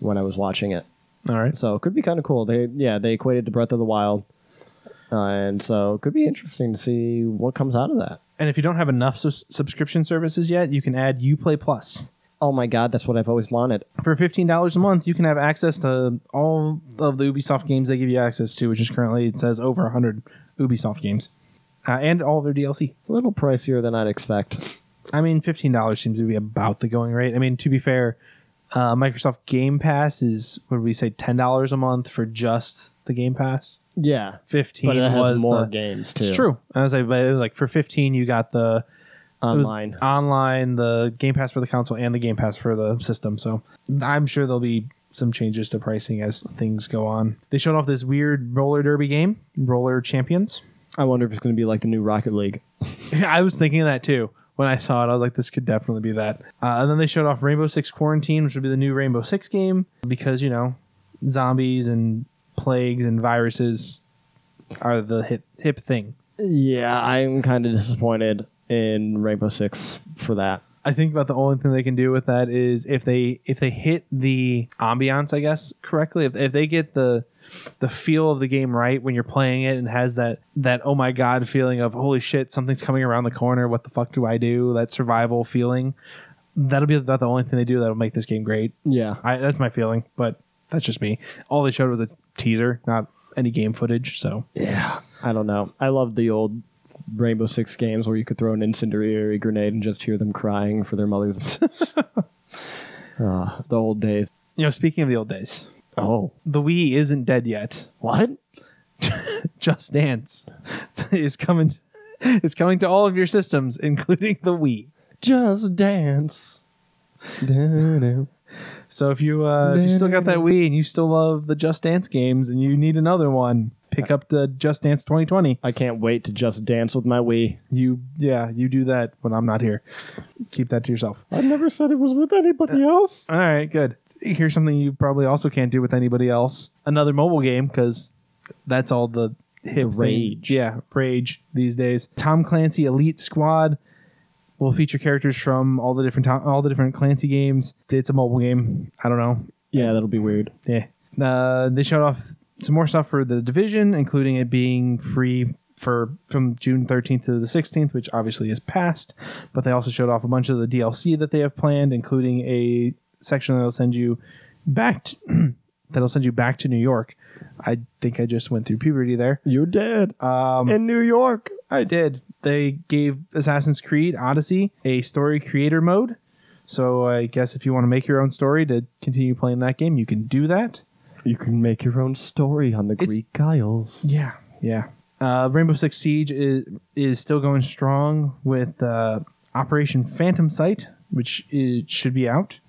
when I was watching it. all right. So it could be kind of cool. They yeah they equated to Breath of the Wild, uh, and so it could be interesting to see what comes out of that. And if you don't have enough sus- subscription services yet, you can add UPlay Plus. Oh my god, that's what I've always wanted. For fifteen dollars a month, you can have access to all of the Ubisoft games they give you access to, which is currently it says over hundred Ubisoft games, uh, and all their DLC. A little pricier than I'd expect. I mean, fifteen dollars seems to be about the going rate. I mean, to be fair, uh, Microsoft Game Pass is what we say, ten dollars a month for just the Game Pass. Yeah, Fifteen but it has was more the, games too. It's true. I was like, but it was like for fifteen, you got the Online. online, the Game Pass for the console, and the Game Pass for the system. So I'm sure there'll be some changes to pricing as things go on. They showed off this weird roller derby game, Roller Champions. I wonder if it's going to be like the new Rocket League. I was thinking of that too. When I saw it, I was like, this could definitely be that. Uh, and then they showed off Rainbow Six Quarantine, which would be the new Rainbow Six game, because, you know, zombies and plagues and viruses are the hip, hip thing. Yeah, I'm kind of disappointed in Rainbow Six for that. I think about the only thing they can do with that is if they if they hit the ambiance, I guess correctly. If, if they get the the feel of the game right when you're playing it and has that that oh my god feeling of holy shit something's coming around the corner what the fuck do I do that survival feeling that'll be about the only thing they do that'll make this game great. Yeah, I, that's my feeling, but that's just me. All they showed was a teaser, not any game footage. So yeah. I don't know. I love the old Rainbow Six games where you could throw an incendiary grenade and just hear them crying for their mothers. Ah, the old days. you know, speaking of the old days, Oh, the Wii isn't dead yet. what? Just Dance is coming is coming to all of your systems, including the Wii. Just dance. So if you uh, if you still got that Wii and you still love the Just Dance games and you need another one, pick up the Just Dance 2020. I can't wait to just dance with my Wii. You yeah, you do that when I'm not here. Keep that to yourself. I never said it was with anybody else. All right, good. Here's something you probably also can't do with anybody else. Another mobile game because that's all the hip The thing. rage. Yeah, rage these days. Tom Clancy Elite Squad will feature characters from all the different Tom, all the different Clancy games. It's a mobile game. I don't know. Yeah, that'll be weird. Yeah. Uh, they showed off some more stuff for the division, including it being free for from June 13th to the 16th, which obviously is past. But they also showed off a bunch of the DLC that they have planned, including a section that'll send you back to, that'll send you back to New York. I think I just went through puberty there. You did Um, in New York. I did. They gave Assassin's Creed Odyssey a story creator mode. So I guess if you want to make your own story to continue playing that game, you can do that. You can make your own story on the It's- Greek Isles. Yeah, yeah. Uh, Rainbow Six Siege is is still going strong with uh, Operation Phantom Sight, which is, should be out.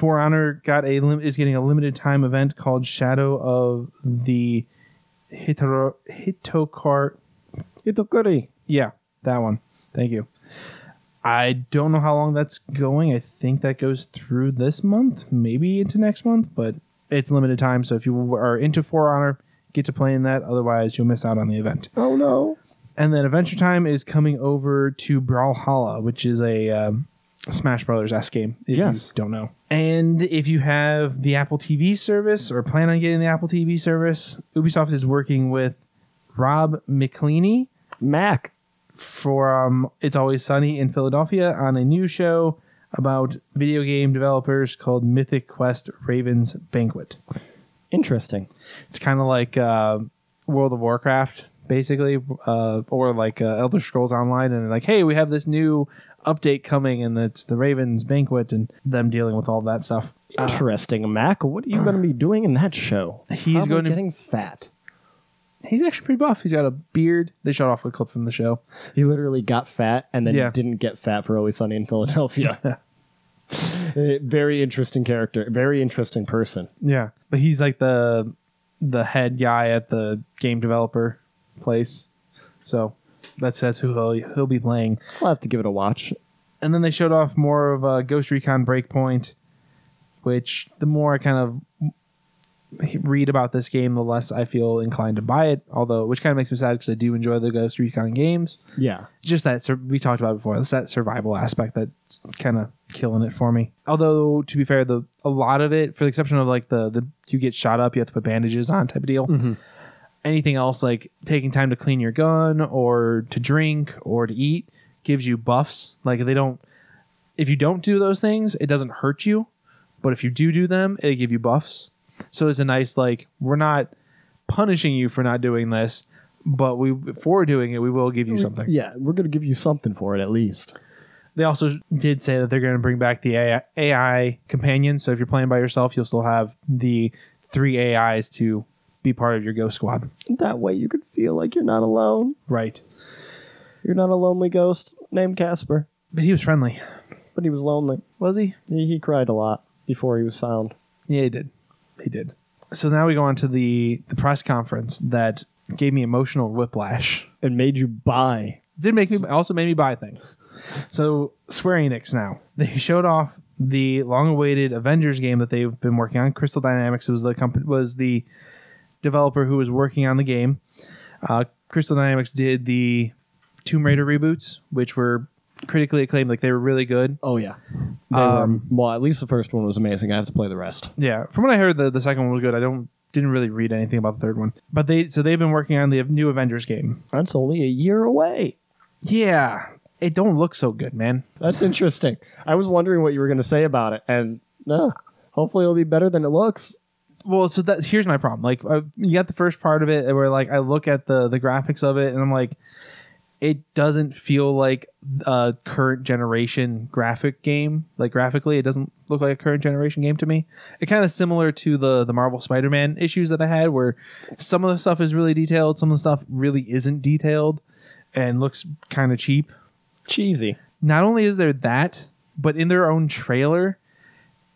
For Honor got a lim- is getting a limited time event called Shadow of the Hitoro- Hitokar. Itokuri. Yeah, that one. Thank you. I don't know how long that's going. I think that goes through this month, maybe into next month, but it's limited time. So if you are into For Honor, get to playing that. Otherwise, you'll miss out on the event. Oh no. And then Adventure Time is coming over to Brawlhalla, which is a um, Smash Brothers S game. If Yes. you don't know. And if you have the Apple TV service or plan on getting the Apple TV service, Ubisoft is working with Rob McElhenney Mac. For um, It's Always Sunny in Philadelphia on a new show about video game developers called Mythic Quest Raven's Banquet. Interesting. It's kind of like uh, World of Warcraft, basically, uh, or like uh, Elder Scrolls Online, and like, hey, we have this new update coming, and it's the Ravens Banquet, and them dealing with all that stuff. Interesting, Mac. What are you going to be doing in that show? He's Probably going to- getting fat. He's actually pretty buff. He's got a beard. They shot off a clip from the show. He literally got fat and then Yeah. didn't get fat for Always Sunny in Philadelphia. Uh, very interesting character. Very interesting person. Yeah, but he's like the the head guy at the game developer place. So that's that's who he'll he'll be playing. I'll have to give it a watch. And then they showed off more of uh, Ghost Recon Breakpoint, which the more I kind of read about this game, the less I feel inclined to buy it. Although, which kind of makes me sad because I do enjoy the Ghost Recon games. Yeah. Just that sur- we talked about it before. It's that survival aspect that's kind of killing it for me. Although, to be fair, the a lot of it, for the exception of like the the you get shot up, you have to put bandages on type of deal. Mm-hmm. Anything else like taking time to clean your gun or to drink or to eat gives you buffs. Like they don't. If you don't do those things, it doesn't hurt you. But if you do do them, it give you buffs. So it's a nice like we're not punishing you for not doing this, but we for doing it, we will give you mm, something. Yeah, we're going to give you something for it at least. They also did say that they're going to bring back the AI, AI companion. So if you're playing by yourself, you'll still have the three AIs to be part of your ghost squad. That way you could feel like you're not alone. Right. You're not a lonely ghost named Casper, But he was friendly, but he was lonely. was he? He, he cried a lot before he was found. Yeah, he did. He did. So now we go on to the the press conference that gave me emotional whiplash. It made you buy. did make me also made me buy things. So Square Enix now they showed off the long-awaited Avengers game that they've been working on. Crystal Dynamics was the company was the developer who was working on the game. Uh, Crystal Dynamics did the Tomb Raider reboots, which were critically acclaimed. Like they were really good. Oh yeah. They Um, were, well, at least the first one was amazing. I have to play the rest. Yeah, from what I heard, the, the second one was good. I don't didn't really read anything about the third one, but they so they've been working on the new Avengers game. That's only a year away. Yeah, it don't look so good, man. That's interesting. I was wondering what you were going to say about it, and no, hopefully it'll be better than it looks. well so that here's my problem like uh, you got the first part of it where like i look at the the graphics of it and i'm like it doesn't feel like a current generation graphic game. Like graphically it doesn't look like a current generation game to me. It kind of similar to the the marvel spider-man issues that i had where some of the stuff is really detailed some of the stuff really isn't detailed and looks kind of cheap. Cheesy. not only is there that, but in their own trailer,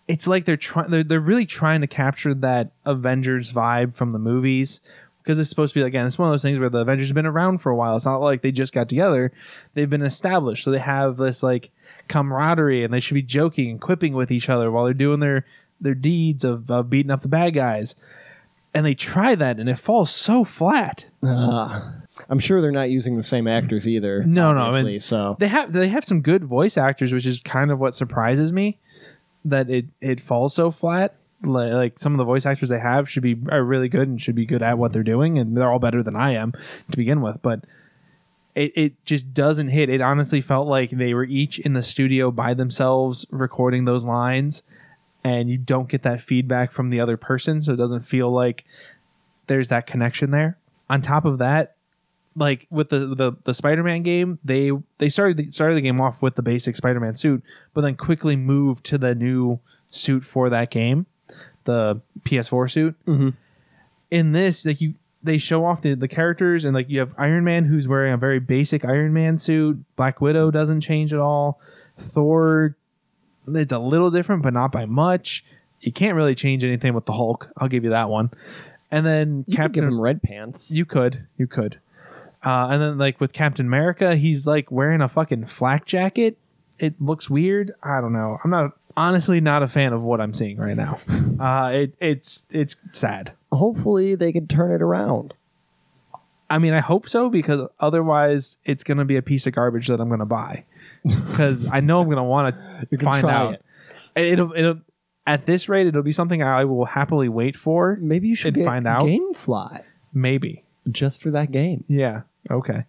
it's like they're trying they're, they're really trying to capture that Avengers vibe from the movies because it's supposed to be again, it's one of those things where the Avengers have been around for a while. It's not like they just got together. They've been established. So they have this like camaraderie and they should be joking and quipping with each other while they're doing their their deeds of, of beating up the bad guys. And they try that and it falls so flat. Uh, I'm sure they're not using the same actors either. No, no, I mean- so they have they have some good voice actors, which is kind of what surprises me that it it falls so flat. Like, some of the voice actors they have should be are really good and should be good at what they're doing, and they're all better than I am to begin with. But it it just doesn't hit. It honestly felt like they were each in the studio by themselves recording those lines, and you don't get that feedback from the other person, so it doesn't feel like there's that connection there. On top of that, like with the the, the Spider-Man game, they they started the, started the game off with the basic Spider-Man suit, but then quickly moved to the new suit for that game, the PS4 suit. Mhm. In this, like you, they show off the the characters, and like you have Iron Man who's wearing a very basic Iron Man suit. Black Widow doesn't change at all. Thor, it's a little different, but not by much. You can't really change anything with the Hulk. I'll give you that one. And then you could Captain give him red pants. you could, you could. Uh, and then like with Captain America, he's like wearing a fucking flak jacket. It looks weird. I don't know. I'm not honestly not a fan of what I'm seeing right now. Uh, it it's it's sad. Hopefully they can turn it around. I mean, I hope so because otherwise it's gonna be a piece of garbage that I'm gonna buy because I know I'm gonna want to find out. it. It'll it'll at this rate it'll be something I will happily wait for. Maybe you should get find out. GameFly Maybe. just for that game. Yeah. Okay.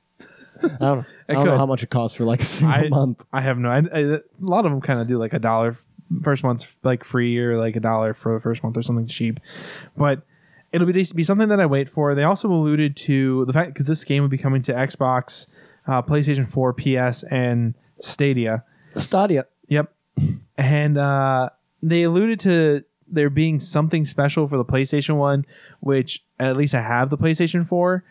don't, I don't know how much it costs for like a single I- month. I have no. I, I, a lot of them kind of do like a dollar first month's like free or like a dollar for the first month or something cheap, but it'll be be something that I wait for. They also alluded to the fact because this game will be coming to Xbox, uh, PlayStation 4, PS, and Stadia. Stadia. Yep, and uh, they alluded to there being something special for the PlayStation One, which at least I have the PlayStation Four.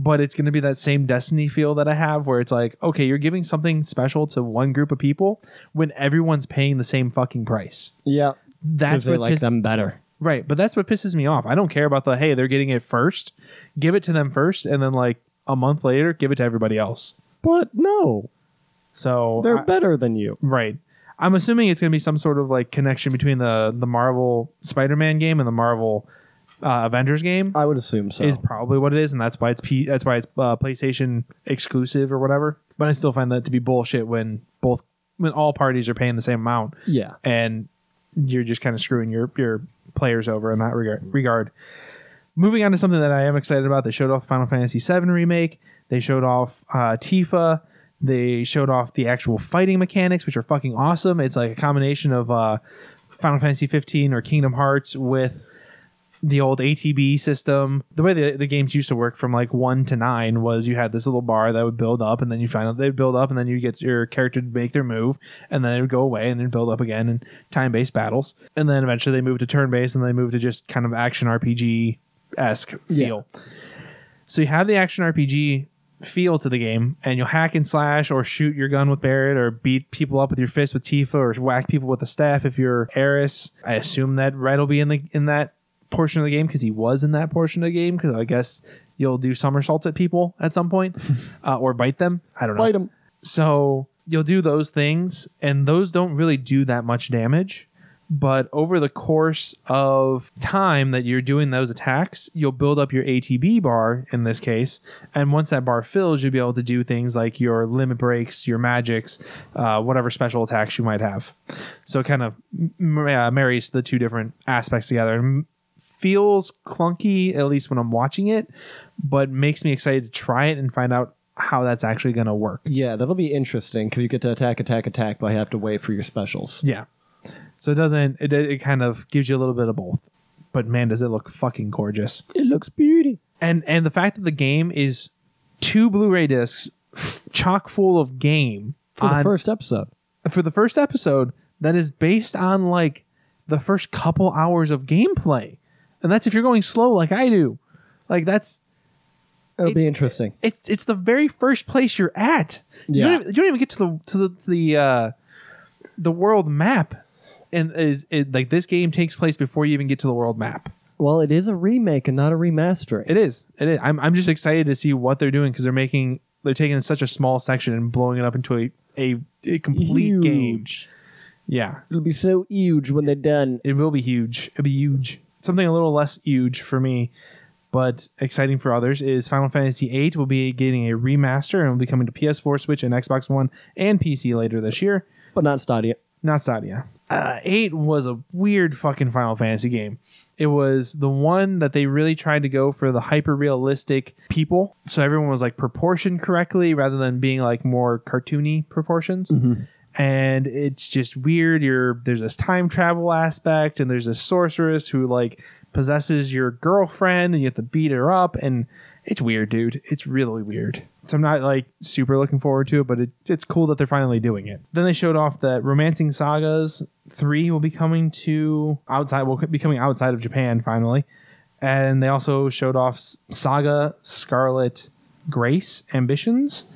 But it's going to be that same Destiny feel that I have, where it's like, okay, you're giving something special to one group of people when everyone's paying the same fucking price. Yeah. That's they what like piss- them better. right. But that's what pisses me off. I don't care about the hey, they're getting it first. Give it to them first, and then like a month later, give it to everybody else. But no, So they're I- better than you. Right. I'm assuming it's going to be some sort of like connection between the the Marvel Spider-Man game and the Marvel uh, Avengers game. I would assume so. Is probably what it is, and that's why it's P- that's why it's uh, PlayStation exclusive or whatever. But I still find that to be bullshit when both when all parties are paying the same amount yeah. and you're just kind of screwing your your players over in that regard. regard. Moving on to something that I am excited about, they showed off the Final Fantasy VII remake. They showed off uh, Tifa. They showed off the actual fighting mechanics, which are fucking awesome. It's like a combination of uh, Final Fantasy 15 or Kingdom Hearts with the old ATB system. The way the, the games used to work from like one to nine was you had this little bar that would build up, and then you find out they'd build up, and then you get your character to make their move, and then it would go away, and then build up again in time based battles. And then eventually they moved to turn based, and they moved to just kind of action RPG esque feel. So you have the action RPG feel to the game, and you'll hack and slash or shoot your gun with Barret or beat people up with your fist with Tifa or whack people with a staff if you're Aeris. I assume that Red will be in the in that portion of the game because he was in that portion of the game because I guess you'll do somersaults at people at some point uh, or bite them. I don't know. Fight 'em. So you'll do those things, and those don't really do that much damage. But over the course of time that you're doing those attacks, you'll build up your ATB bar in this case. And once that bar fills, you'll be able to do things like your limit breaks, your magics, uh, whatever special attacks you might have. So it kind of m- uh, marries the two different aspects together. And feels clunky, at least when I'm watching it, but makes me excited to try it and find out how that's actually going to work. Yeah, that'll be interesting because you get to attack, attack, attack, but you have to wait for your specials. Yeah. So it doesn't. It it kind of gives you a little bit of both. But man, does it look fucking gorgeous! It looks beauty. And and the fact that the game is two Blu-ray discs chock full of game For the on- first episode. for the first episode that is based on like the first couple hours of gameplay, and that's if you're going slow like I do. Like that's It'll It- be interesting. it's it's the very first place you're at. You, Yeah. don't even, you don't even get to the to the to the uh, the world map, and is it, like this game takes place before you even get to the world map. Well, it is a remake and not a remastering. It is. It is. I'm I'm just excited to see what they're doing because they're making they're taking such a small section and blowing it up into a a, a complete game. Huge. Yeah, It'll be so huge when they're done. it will be huge. It'll be huge. Something a little less huge for me, but exciting for others is Final Fantasy VIII will be getting a remaster and will be coming to PS4, Switch, and Xbox One and PC later this year. But not Stadia. Not Stadia. Uh, eight was a weird fucking Final Fantasy game. It was the one that they really tried to go for the hyper realistic people, so everyone was like proportioned correctly rather than being like more cartoony proportions. And it's just weird. You're there's this time travel aspect, and there's this sorceress who like possesses your girlfriend, and you have to beat her up, and it's weird, dude. It's really weird. So I'm not like super looking forward to it, but it, it's cool that they're finally doing it. Then they showed off that Romancing Sagas 3 will be coming to outside, will be coming outside of Japan finally. And they also showed off Saga Scarlet Grace Ambitions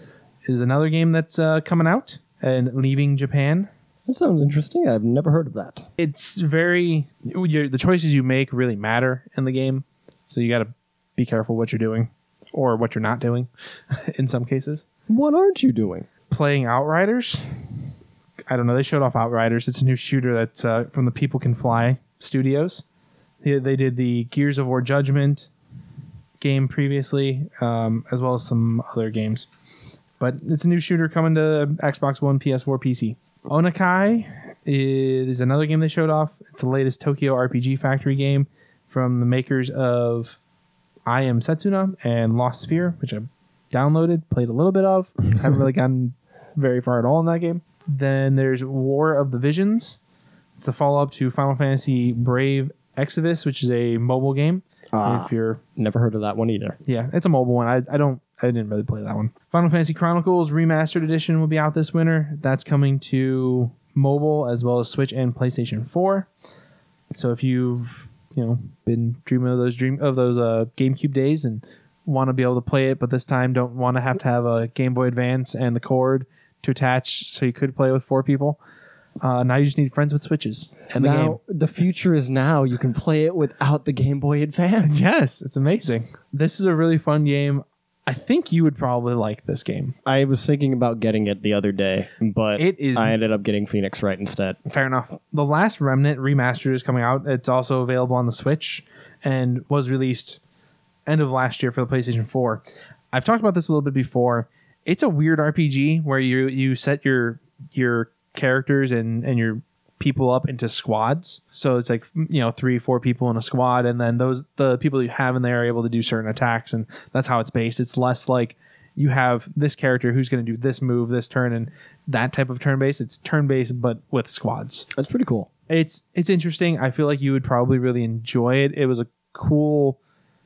is another game that's uh, coming out and leaving Japan. That sounds interesting. I've never heard of that. It's very your, the choices you make really matter in the game, so you got to be careful what you're doing or what you're not doing in some cases. What aren't you doing? Playing Outriders, I don't know. They showed off Outriders. It's a new shooter that's uh, from the People Can Fly Studios. They, they did the Gears of War Judgment game previously, um, as well as some other games. But it's a new shooter coming to Xbox One, PS4, PC. Oninaki is another game they showed off. It's the latest Tokyo RPG Factory game from the makers of I Am Setsuna and Lost Sphear, which I downloaded, played a little bit of. Haven't really gotten very far at all in that game. Then there's War of the Visions. It's the follow up to Final Fantasy Brave Exvius, which is a mobile game. Ah. If you're Never heard of that one either. yeah, it's a mobile one. I, I don't I didn't really play that one. Final Fantasy Chronicles Remastered Edition will be out this winter. That's coming to mobile as well as Switch and PlayStation 4. So if you've you know been dreaming of those dream of those uh, GameCube days and want to be able to play it, but this time don't want to have to have a Game Boy Advance and the cord to attach, so you could play with four people. Uh, now you just need friends with switches and the game. now the future is now. You can play it without the Game Boy Advance. Yes, it's amazing. This is a really fun game. I think you would probably like this game. I was thinking about getting it the other day, but It is- I ended up getting Phoenix Wright instead. Fair enough. The Last Remnant remastered is coming out. It's also available on the Switch and was released end of last year for the PlayStation 4. I've talked about this a little bit before. It's a weird RPG where you you set your your characters and and your people up into squads. So it's like you know three four people in a squad, and then those the people you have in there are able to do certain attacks, and that's how it's based. It's less like you have this character who's going to do this move this turn and that type of turn based. It's turn based but with squads That's pretty cool. it's it's interesting. I feel like you would probably really enjoy it. It was a cool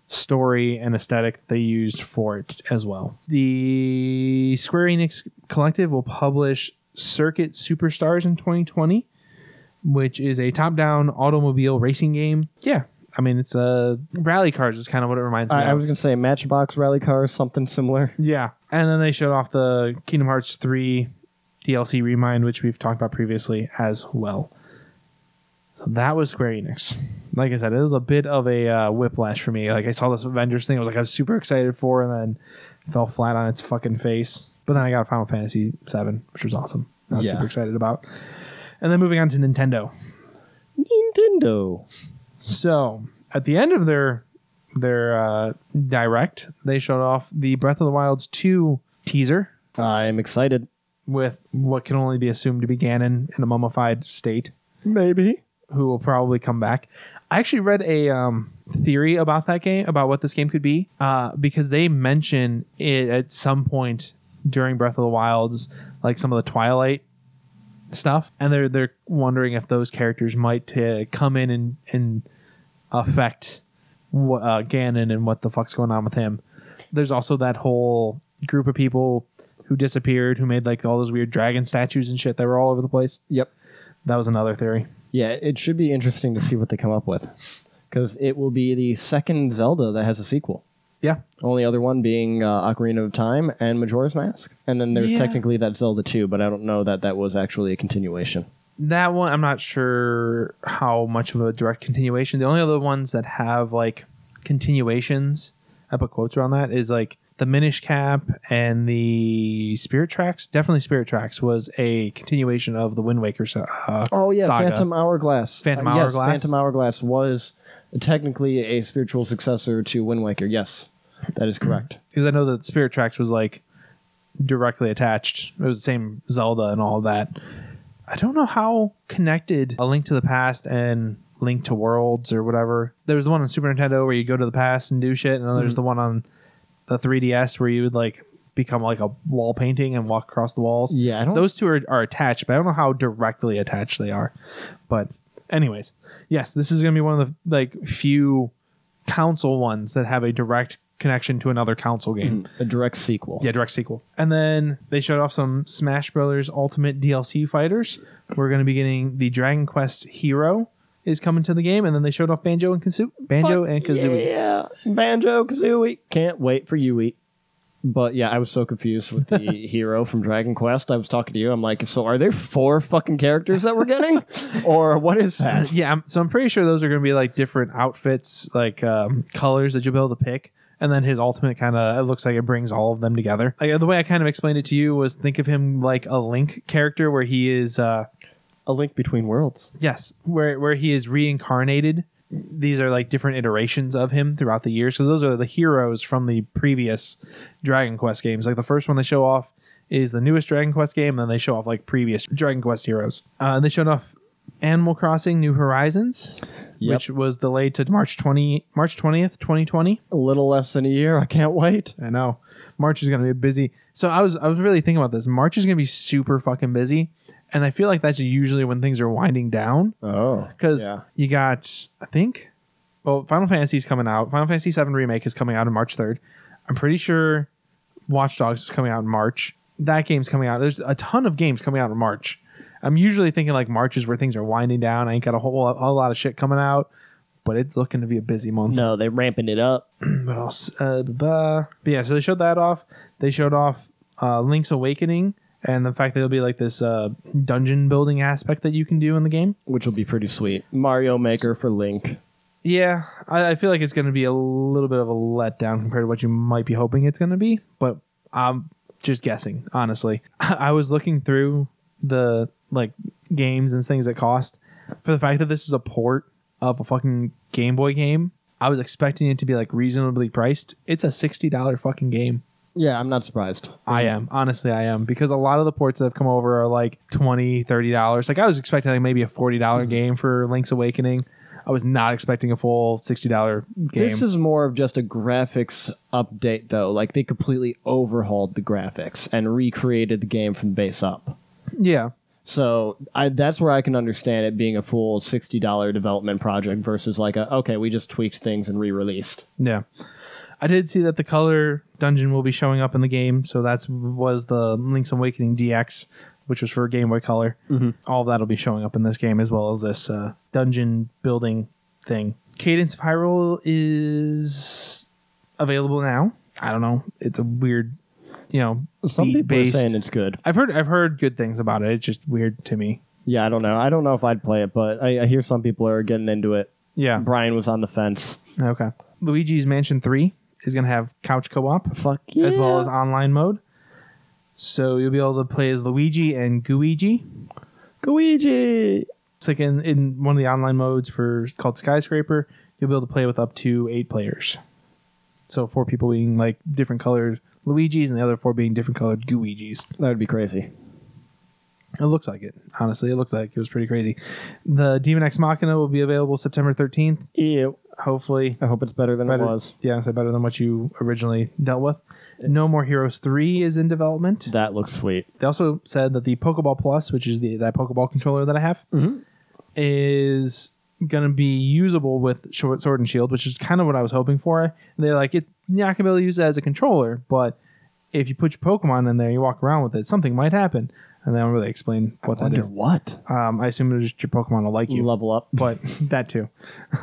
story and aesthetic they used for it as well. The Square Enix Collective will publish Circuit Superstars in 2020, which is a top-down automobile racing game. Yeah, I mean it's a rally cars is kind of what it reminds me I, I was gonna say Matchbox Rally Cars, something similar. Yeah, and then they showed off the Kingdom Hearts 3 DLC Remind, which we've talked about previously as well. So that was Square Enix. Like I said, it was a bit of a uh, whiplash for me. Like I saw this Avengers thing, I was like I was super excited for, and then fell flat on its fucking face. But then I got Final Fantasy 7, which was awesome. I was Yeah. super excited about. And then moving on to Nintendo. Nintendo. So at the end of their their uh, direct, they showed off the Breath of the Wild's 2 teaser I'm excited. with what can only be assumed to be Ganon in a mummified state, Maybe. who will probably come back. I actually read a um, theory about that game, about what this game could be, uh, because they mention it at some point during Breath of the Wild's, like some of the Twilight stuff, and they're they're wondering if those characters might uh, come in and and affect what, uh, Ganon and what the fuck's going on with him. There's also that whole group of people who disappeared, who made like all those weird dragon statues and shit that were all over the place. Yep. That was another theory. Yeah, it should be interesting to see what they come up with, because it will be the second Zelda that has a sequel. Yeah, Only other one being uh, Ocarina of Time and Majora's Mask, and then there's Yeah. technically that Zelda 2, but I don't know that that was actually a continuation. that one I'm not sure how much of a direct continuation. The only other ones that have like continuations, I put quotes around that, is like the Minish Cap and the Spirit Tracks. Definitely Spirit Tracks was a continuation of the Wind Waker. sa- Uh, Oh yeah, saga. Phantom Hourglass. Phantom Uh, yes, Hourglass? Phantom Hourglass was technically a spiritual successor to Wind Waker. Yes, that is correct. because I know that Spirit Tracks was like directly attached. It was the same Zelda and all that. I don't know how connected A Link to the Past and Link to Worlds or whatever. There was the one on Super Nintendo where you go to the past and do shit, and then there's mm. the one on the 3DS where you would like become like a wall painting and walk across the walls. Yeah, I don't. Those two are, are attached, but I don't know how directly attached they are. But anyways, yes, this is gonna be one of the like few council ones that have a direct connection to another console game. Mm, a direct sequel. Yeah, direct sequel. And then they showed off some Smash Brothers Ultimate DLC fighters. We're going to be getting the Dragon Quest Hero is coming to the game, and then they showed off Banjo and Kazooie. Banjo Fuck and Kazooie. Yeah, Banjo Kazooie. Can't wait for you. But yeah, I was so confused with the hero from Dragon Quest. I was talking to you. I'm like, so are there four fucking characters that we're getting, or what is that? Yeah, I'm, so I'm pretty sure those are going to be like different outfits, like um, colors that you'll be able to pick. And then his ultimate kind of, it looks like it brings all of them together. Like, the way I kind of explained it to you was think of him like a Link character where he is, uh, A link between worlds. Yes, where where he is reincarnated. These are like different iterations of him throughout the years. So those are the heroes from the previous Dragon Quest games. Like the first one they show off is the newest Dragon Quest game, and then they show off like previous Dragon Quest heroes. Uh, and they showed off Animal Crossing: New Horizons, Yep. which was delayed to March twenty March twentieth, twenty twenty. A little less than a year. I can't wait. I know. March is going to be busy. So I was I was really thinking about this. March is going to be super fucking busy, and I feel like that's usually when things are winding down Oh, because yeah. you got I think well Final Fantasy's coming out. Final Fantasy VII remake is coming out on March third. I'm pretty sure Watch Dogs is coming out in March. That game's coming out. There's a ton of games coming out in March. I'm usually thinking like March is where things are winding down. I ain't got a whole, whole lot of shit coming out, but it's looking to be a busy month. No, they're ramping it up. What else? Uh, ba- ba. But yeah, so they showed that off. They showed off uh, Link's Awakening and the fact that it'll be like this uh, dungeon building aspect that you can do in the game. which will be pretty sweet. Mario Maker for Link. Yeah, I, I feel like it's going to be a little bit of a letdown compared to what you might be hoping it's going to be, but I'm just guessing, honestly. I was looking through the like games and things that cost for the fact that this is a port of a fucking Game Boy game. I was expecting it to be like reasonably priced. It's a $60 fucking game. Yeah, I'm not surprised. I am. Honestly, I am because a lot of the ports that have come over are like $20, $30. Like I was expecting like maybe a $40 mm-hmm. game for Link's Awakening. I was not expecting a full $60 game. This is more of just a graphics update, though. Like they completely overhauled the graphics and recreated the game from base up. yeah. So I, that's where I can understand it being a full sixty dollar development project versus like a okay, we just tweaked things and re-released. Yeah. I did see that the color dungeon will be showing up in the game, so that's was the Link's Awakening DX, which was for Game Boy Color. Mm-hmm. All that'll be showing up in this game as well as this uh, dungeon building thing. Cadence of Hyrule is available now. I don't know. It's a weird, you know, Some people are saying it's good. I've heard I've heard good things about it. It's just weird to me. Yeah, I don't know. I don't know if I'd play it, but I, I hear some people are getting into it. Yeah. Brian was on the fence. Okay. Luigi's Mansion 3 is going to have couch co-op. Fuck yeah. as well as online mode. So you'll be able to play as Luigi and Gooigi. Luigi. It's like in, in one of the online modes for called Skyscraper, you'll be able to play with up to eight players. So four people being like different colored Luigi's and the other four being different colored Gooigis. That would be crazy. It looks like it. Honestly, it looked like it was pretty crazy. The Daemon X Machina will be available September 13th. Ew. Hopefully, I hope it's better than better, it was. Yeah, so better than what you originally dealt with. No More Heroes 3 is in development. That looks sweet. They also said that the Pokeball Plus, which is the that Pokeball controller that I have, Mhm. is going to be usable with Short Sword and Shield, which is kind of what I was hoping for. They're like, it, you're not going to be able to use it as a controller, but if you put your Pokemon in there, you walk around with it, something might happen. And they don't really explain what that Wonder is. what? Um, I assume it's just your Pokemon will like you, Level up. but that too.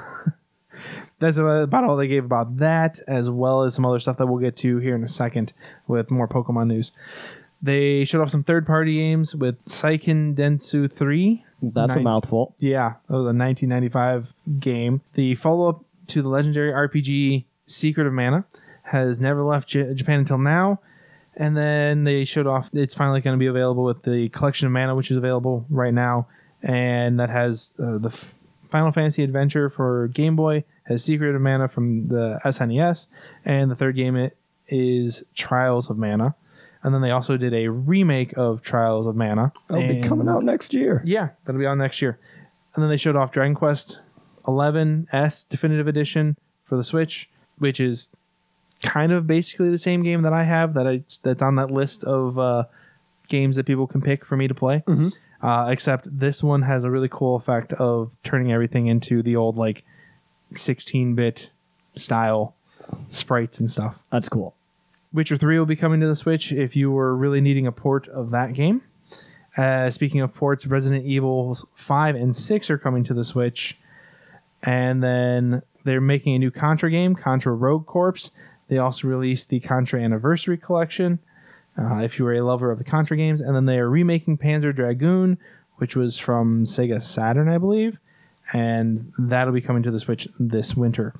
That's about all they gave about that, as well as some other stuff that we'll get to here in a second with more Pokemon news. They showed off some third party games with Seiken Densetsu 3. That's a mouthful. Yeah, that was a 1995 game. The follow up to the legendary RPG Secret of Mana has never left J- Japan until now. And then they showed off it's finally going to be available with the collection of mana, which is available right now. And that has uh, the F- Final Fantasy Adventure for Game Boy, has Secret of Mana from the SNES, and the third game it is Trials of Mana. And then they also did a remake of Trials of Mana. That'll be coming out next year. yeah, that'll be on next year. And then they showed off Dragon Quest 11 S Definitive Edition for the Switch, which is kind of basically the same game that I have that I that's on that list of uh, games that people can pick for me to play. Mhm. Uh, except this one has a really cool effect of turning everything into the old like 16-bit style sprites and stuff. That's cool. Witcher 3 will be coming to the Switch if you were really needing a port of that game. Uh, speaking of ports, Resident Evil 5 and 6 are coming to the Switch. And then they're making a new Contra game, Contra Rogue Corps. They also released the Contra Anniversary Collection, uh, if you were a lover of the Contra games. And then they are remaking Panzer Dragoon, which was from Sega Saturn, I believe. And that'll be coming to the Switch this winter.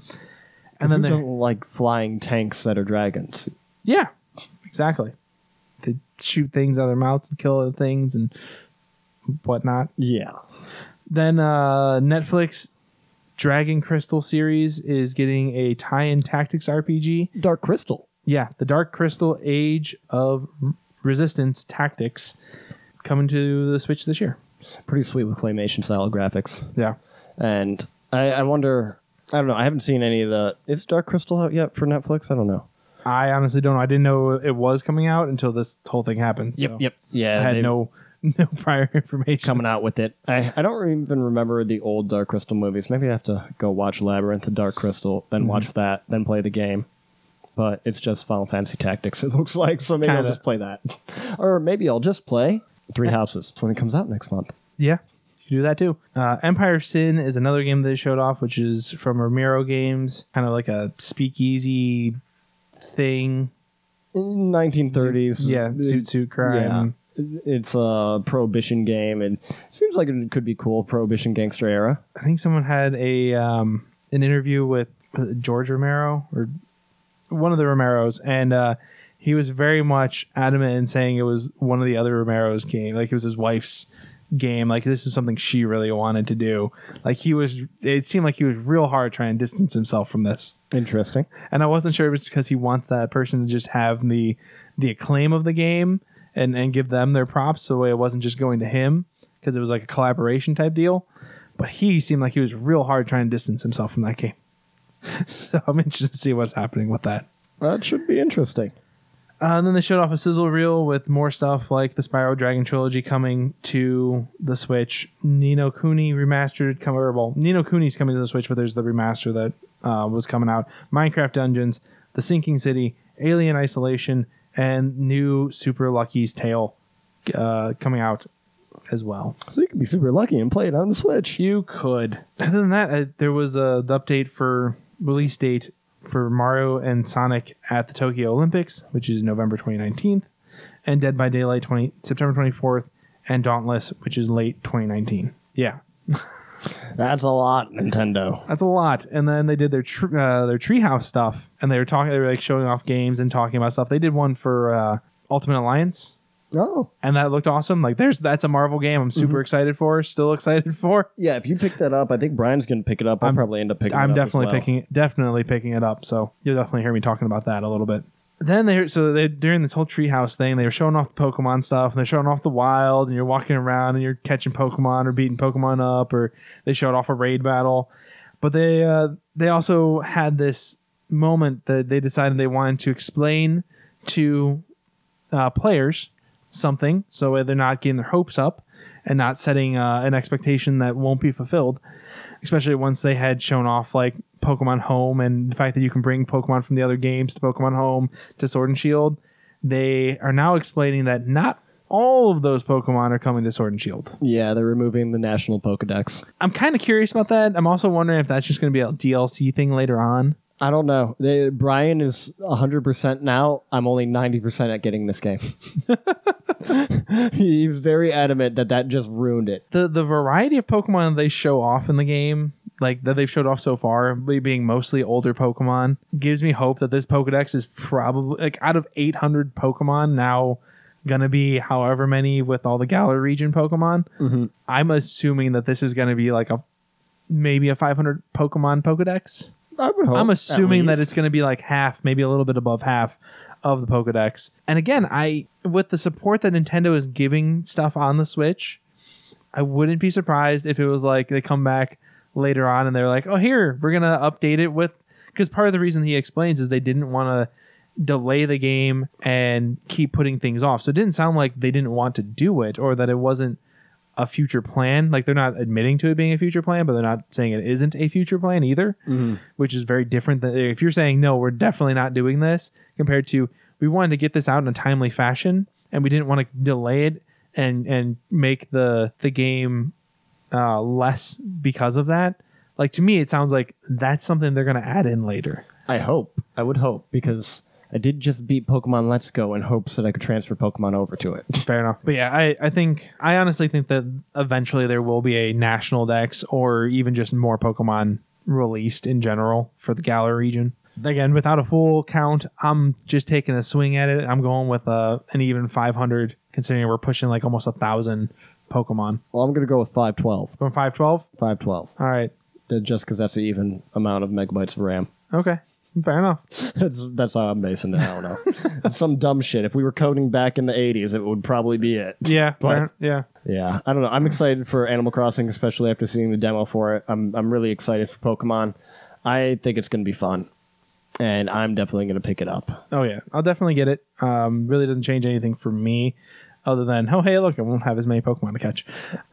And then they're- don't like flying tanks that are dragons. yeah, exactly. They shoot things out of their mouths and kill other things and whatnot. Yeah. Then uh, Netflix Dragon Crystal series is getting a tie-in tactics RPG. Dark Crystal. Yeah, the Dark Crystal Age of Resistance Tactics coming to the Switch this year. Pretty sweet with claymation style graphics. Yeah. And I, I wonder I don't know, I haven't seen any of the is Dark Crystal out yet for Netflix? I don't know. I honestly don't know. I didn't know it was coming out until this whole thing happened. so Yeah, I had no no prior information. coming out with it. I, I don't even remember the old Dark Crystal movies. Maybe I have to go watch Labyrinth and Dark Crystal, then mm-hmm. watch that, then play the game. But it's just Final Fantasy Tactics, it looks like. So maybe Kinda. I'll just play that. or maybe I'll just play Three Houses when it comes out next month. Yeah, you can do that too. Uh, Empire Sin is another game they showed off, which is from Romero Games, kind of like a speakeasy thing. In 1930s. Yeah, suit suit crime. Yeah. It's a prohibition game, and it seems like it could be cool. Prohibition gangster era. I think someone had a um, an interview with George Romero or one of the Romeros, and uh, he was very much adamant in saying it was one of the other Romeros' game, like it was his wife's game. Like this is something she really wanted to do. Like he was, it seemed like he was real hard trying to distance himself from this. Interesting. and I wasn't sure it was because he wants that person to just have the the acclaim of the game and and give them their props so it wasn't just going to him because it was like a collaboration type deal. But he seemed like he was real hard trying to distance himself from that game. so I'm interested to see what's happening with that. That should be interesting. Uh, and then they showed off a sizzle reel with more stuff like the Spyro Dragon trilogy coming to the Switch. Ni no Kuni remastered, come or well, Ni no Kuni's coming to the Switch, but there's the remaster that uh, was coming out. Minecraft Dungeons, The Sinking City, Alien Isolation, and new Super Lucky's Tale uh, coming out as well. So you can be super lucky and play it on the Switch. You could. Other than that, uh, there was uh, the update for release date for Mario and Sonic at the Tokyo Olympics, which is November 2019, and Dead by Daylight 20 September 24th, and Dauntless, which is late 2019. Yeah, That's a lot, Nintendo. that's a lot. And then they did their tr- uh, their Treehouse stuff, and they were talking, they were like showing off games and talking about stuff. They did one for uh, Ultimate Alliance. Oh, And that looked awesome. Like, there's that's a Marvel game. I'm super excited for. Still excited for. yeah. If you pick that up, I think Brian's going to pick it up. I'll I'm- probably end up picking. it up. I'm as definitely well. picking definitely picking it up. So you'll definitely hear me talking about that a little bit. Then they so they during this whole treehouse thing, they were showing off the Pokemon stuff and they're showing off the wild and you're walking around and you're catching Pokemon or beating Pokemon up or they showed off a raid battle. But they uh, they also had this moment that they decided they wanted to explain to uh, players something so they're not getting their hopes up and not setting uh, an expectation that won't be fulfilled especially once they had shown off like Pokemon Home and the fact that you can bring Pokemon from the other games to Pokemon Home to Sword and Shield, they are now explaining that not all of those Pokemon are coming to Sword and Shield. Yeah, they're removing the national Pokedex. I'm kind of curious about that. I'm also wondering if that's just going to be a DLC thing later on. I don't know. They, Brian is 100% now. I'm only 90% at getting this game. he was very adamant that that just ruined it. The the variety of Pokemon they show off in the game, like that they've showed off so far, being mostly older Pokemon, gives me hope that this Pokedex is probably like out of 800 Pokemon now gonna be however many with all the Galar region Pokemon. Mhm. I'm assuming that this is gonna be like a maybe a 500 Pokemon Pokedex. I would hope. I'm assuming that it's going to be like half, maybe a little bit above half of the Pokedex. And again, I with the support that Nintendo is giving stuff on the Switch, I wouldn't be surprised if it was like they come back later on and they're like, "Oh, here, we're going to update it with because part of the reason he explains is they didn't want to delay the game and keep putting things off. So it didn't sound like they didn't want to do it or that it wasn't a future plan. Like they're not admitting to it being a future plan, but they're not saying it isn't a future plan either, Mhm. which is very different than if you're saying no, we're definitely not doing this compared to we wanted to get this out in a timely fashion and we didn't want to delay it and and make the the game uh, less because of that. Like to me, it sounds like that's something they're going to add in later. I hope. I would hope because I did just beat Pokemon Let's Go in hopes that I could transfer Pokemon over to it. Fair enough. But yeah, I, I think I honestly think that eventually there will be a national dex or even just more Pokemon released in general for the Galar region. Again, without a full count, I'm just taking a swing at it. I'm going with uh, an even 500, considering we're pushing like almost a thousand Pokemon. Well, I'm going to go with 512. Going 512? 512. All right. Just because that's an even amount of megabytes of RAM. Okay. Fair enough. That's that's how I'm basing it. I don't know. Some dumb shit. If we were coding back in the 80s, it would probably be it. Yeah. But- fair- yeah. Yeah, I don't know. I'm excited for Animal Crossing, especially after seeing the demo for it. I'm I'm really excited for Pokemon. I think it's going to be fun. and I'm definitely going to pick it up. Oh yeah, I'll definitely get it. Um, really doesn't change anything for me, other than oh hey look, I won't have as many Pokemon to catch.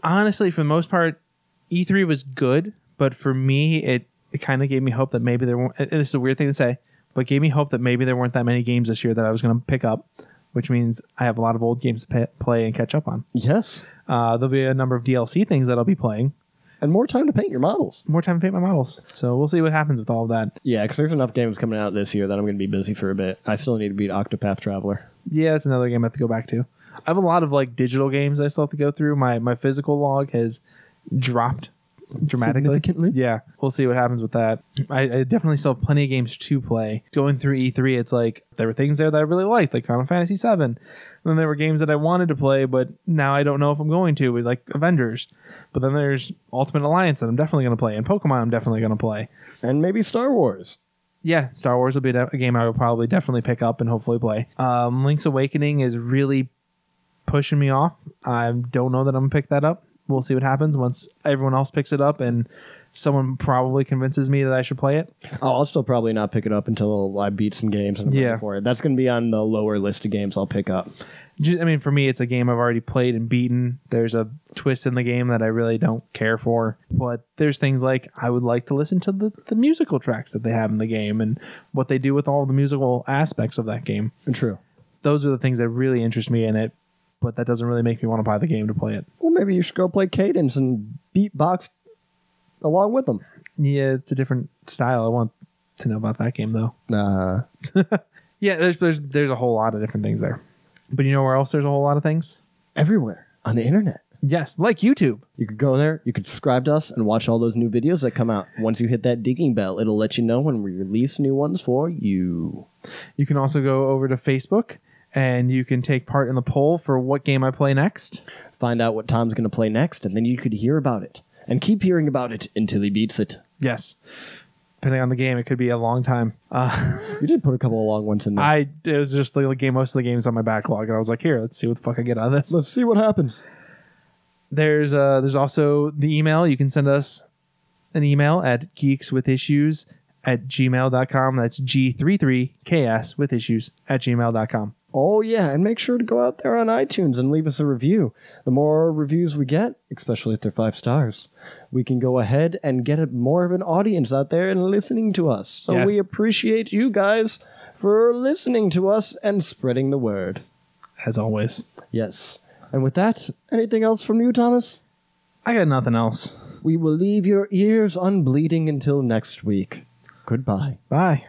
Honestly, for the most part, E3 was good, but for me, it it kind of gave me hope that maybe there weren't. And this is a weird thing to say, but gave me hope that maybe there weren't that many games this year that I was going to pick up, which means I have a lot of old games to pay, play and catch up on. Yes, Uh, there'll be a number of DLC things that I'll be playing. and more time to paint your models. More time to paint my models. So we'll see what happens with all of that. Yeah, because there's enough games coming out this year that I'm going to be busy for a bit. I still need to beat Octopath Traveler. Yeah, it's another game I have to go back to. I have a lot of like digital games I still have to go through. My my physical log has dropped dramatically. Yeah, we'll see what happens with that. I, I definitely still have plenty of games to play. Going through E3, it's like there were things there that I really liked, like Final Fantasy VII. And then there were games that I wanted to play, but now I don't know if I'm going to, like Avengers. But then there's Ultimate Alliance that I'm definitely going to play, and Pokemon I'm definitely going to play. And maybe Star Wars. Yeah, Star Wars will be a game I will probably definitely pick up and hopefully play. Um, Link's Awakening is really pushing me off. I don't know that I'm gonna pick that up. We'll see what happens once everyone else picks it up and someone probably convinces me that I should play it. Oh, I'll still probably not pick it up until I beat some games and I'm Yeah. for it. That's going to be on the lower list of games I'll pick up. Just, I mean, for me, it's a game I've already played and beaten. There's a twist in the game that I really don't care for, but there's things like I would like to listen to the, the musical tracks that they have in the game and what they do with all the musical aspects of that game. True. those are the things that really interest me in it, but that doesn't really make me want to buy the game to play it. Well, maybe you should go play Cadence and beatbox along with them. Yeah, it's a different style. I want to know about that game though. Nah. Yeah, there's there's there's a whole lot of different things there. But you know where else there's a whole lot of things? Everywhere on the internet. Yes, like YouTube. You could go there, you could subscribe to us, and watch all those new videos that come out. Once you hit that digging bell, it'll let you know when we release new ones for you. You can also go over to Facebook and you can take part in the poll for what game I play next. Find out what Tom's going to play next, and then you could hear about it. And keep hearing about it until he beats it. Yes. Depending on the game, it could be a long time. Uh, You did put a couple of long ones in there. I it was just the game. Most of the games on my backlog, and I was like, "Here, let's see what the fuck I get out of this." Let's see what happens. There's uh there's also the email. You can send us an email at geekswithissues at gmail.com. That's G33KS with issues at gmail.com. Oh, yeah, and make sure to go out there on iTunes and leave us a review. The more reviews we get, especially if they're five stars, we can go ahead and get a, more of an audience out there and listening to us. So Yes. we appreciate you guys for listening to us and spreading the word. As always. Yes. And with that, anything else from you, Thomas? I got nothing else. We will leave your ears unbleeding until next week. Goodbye. Bye.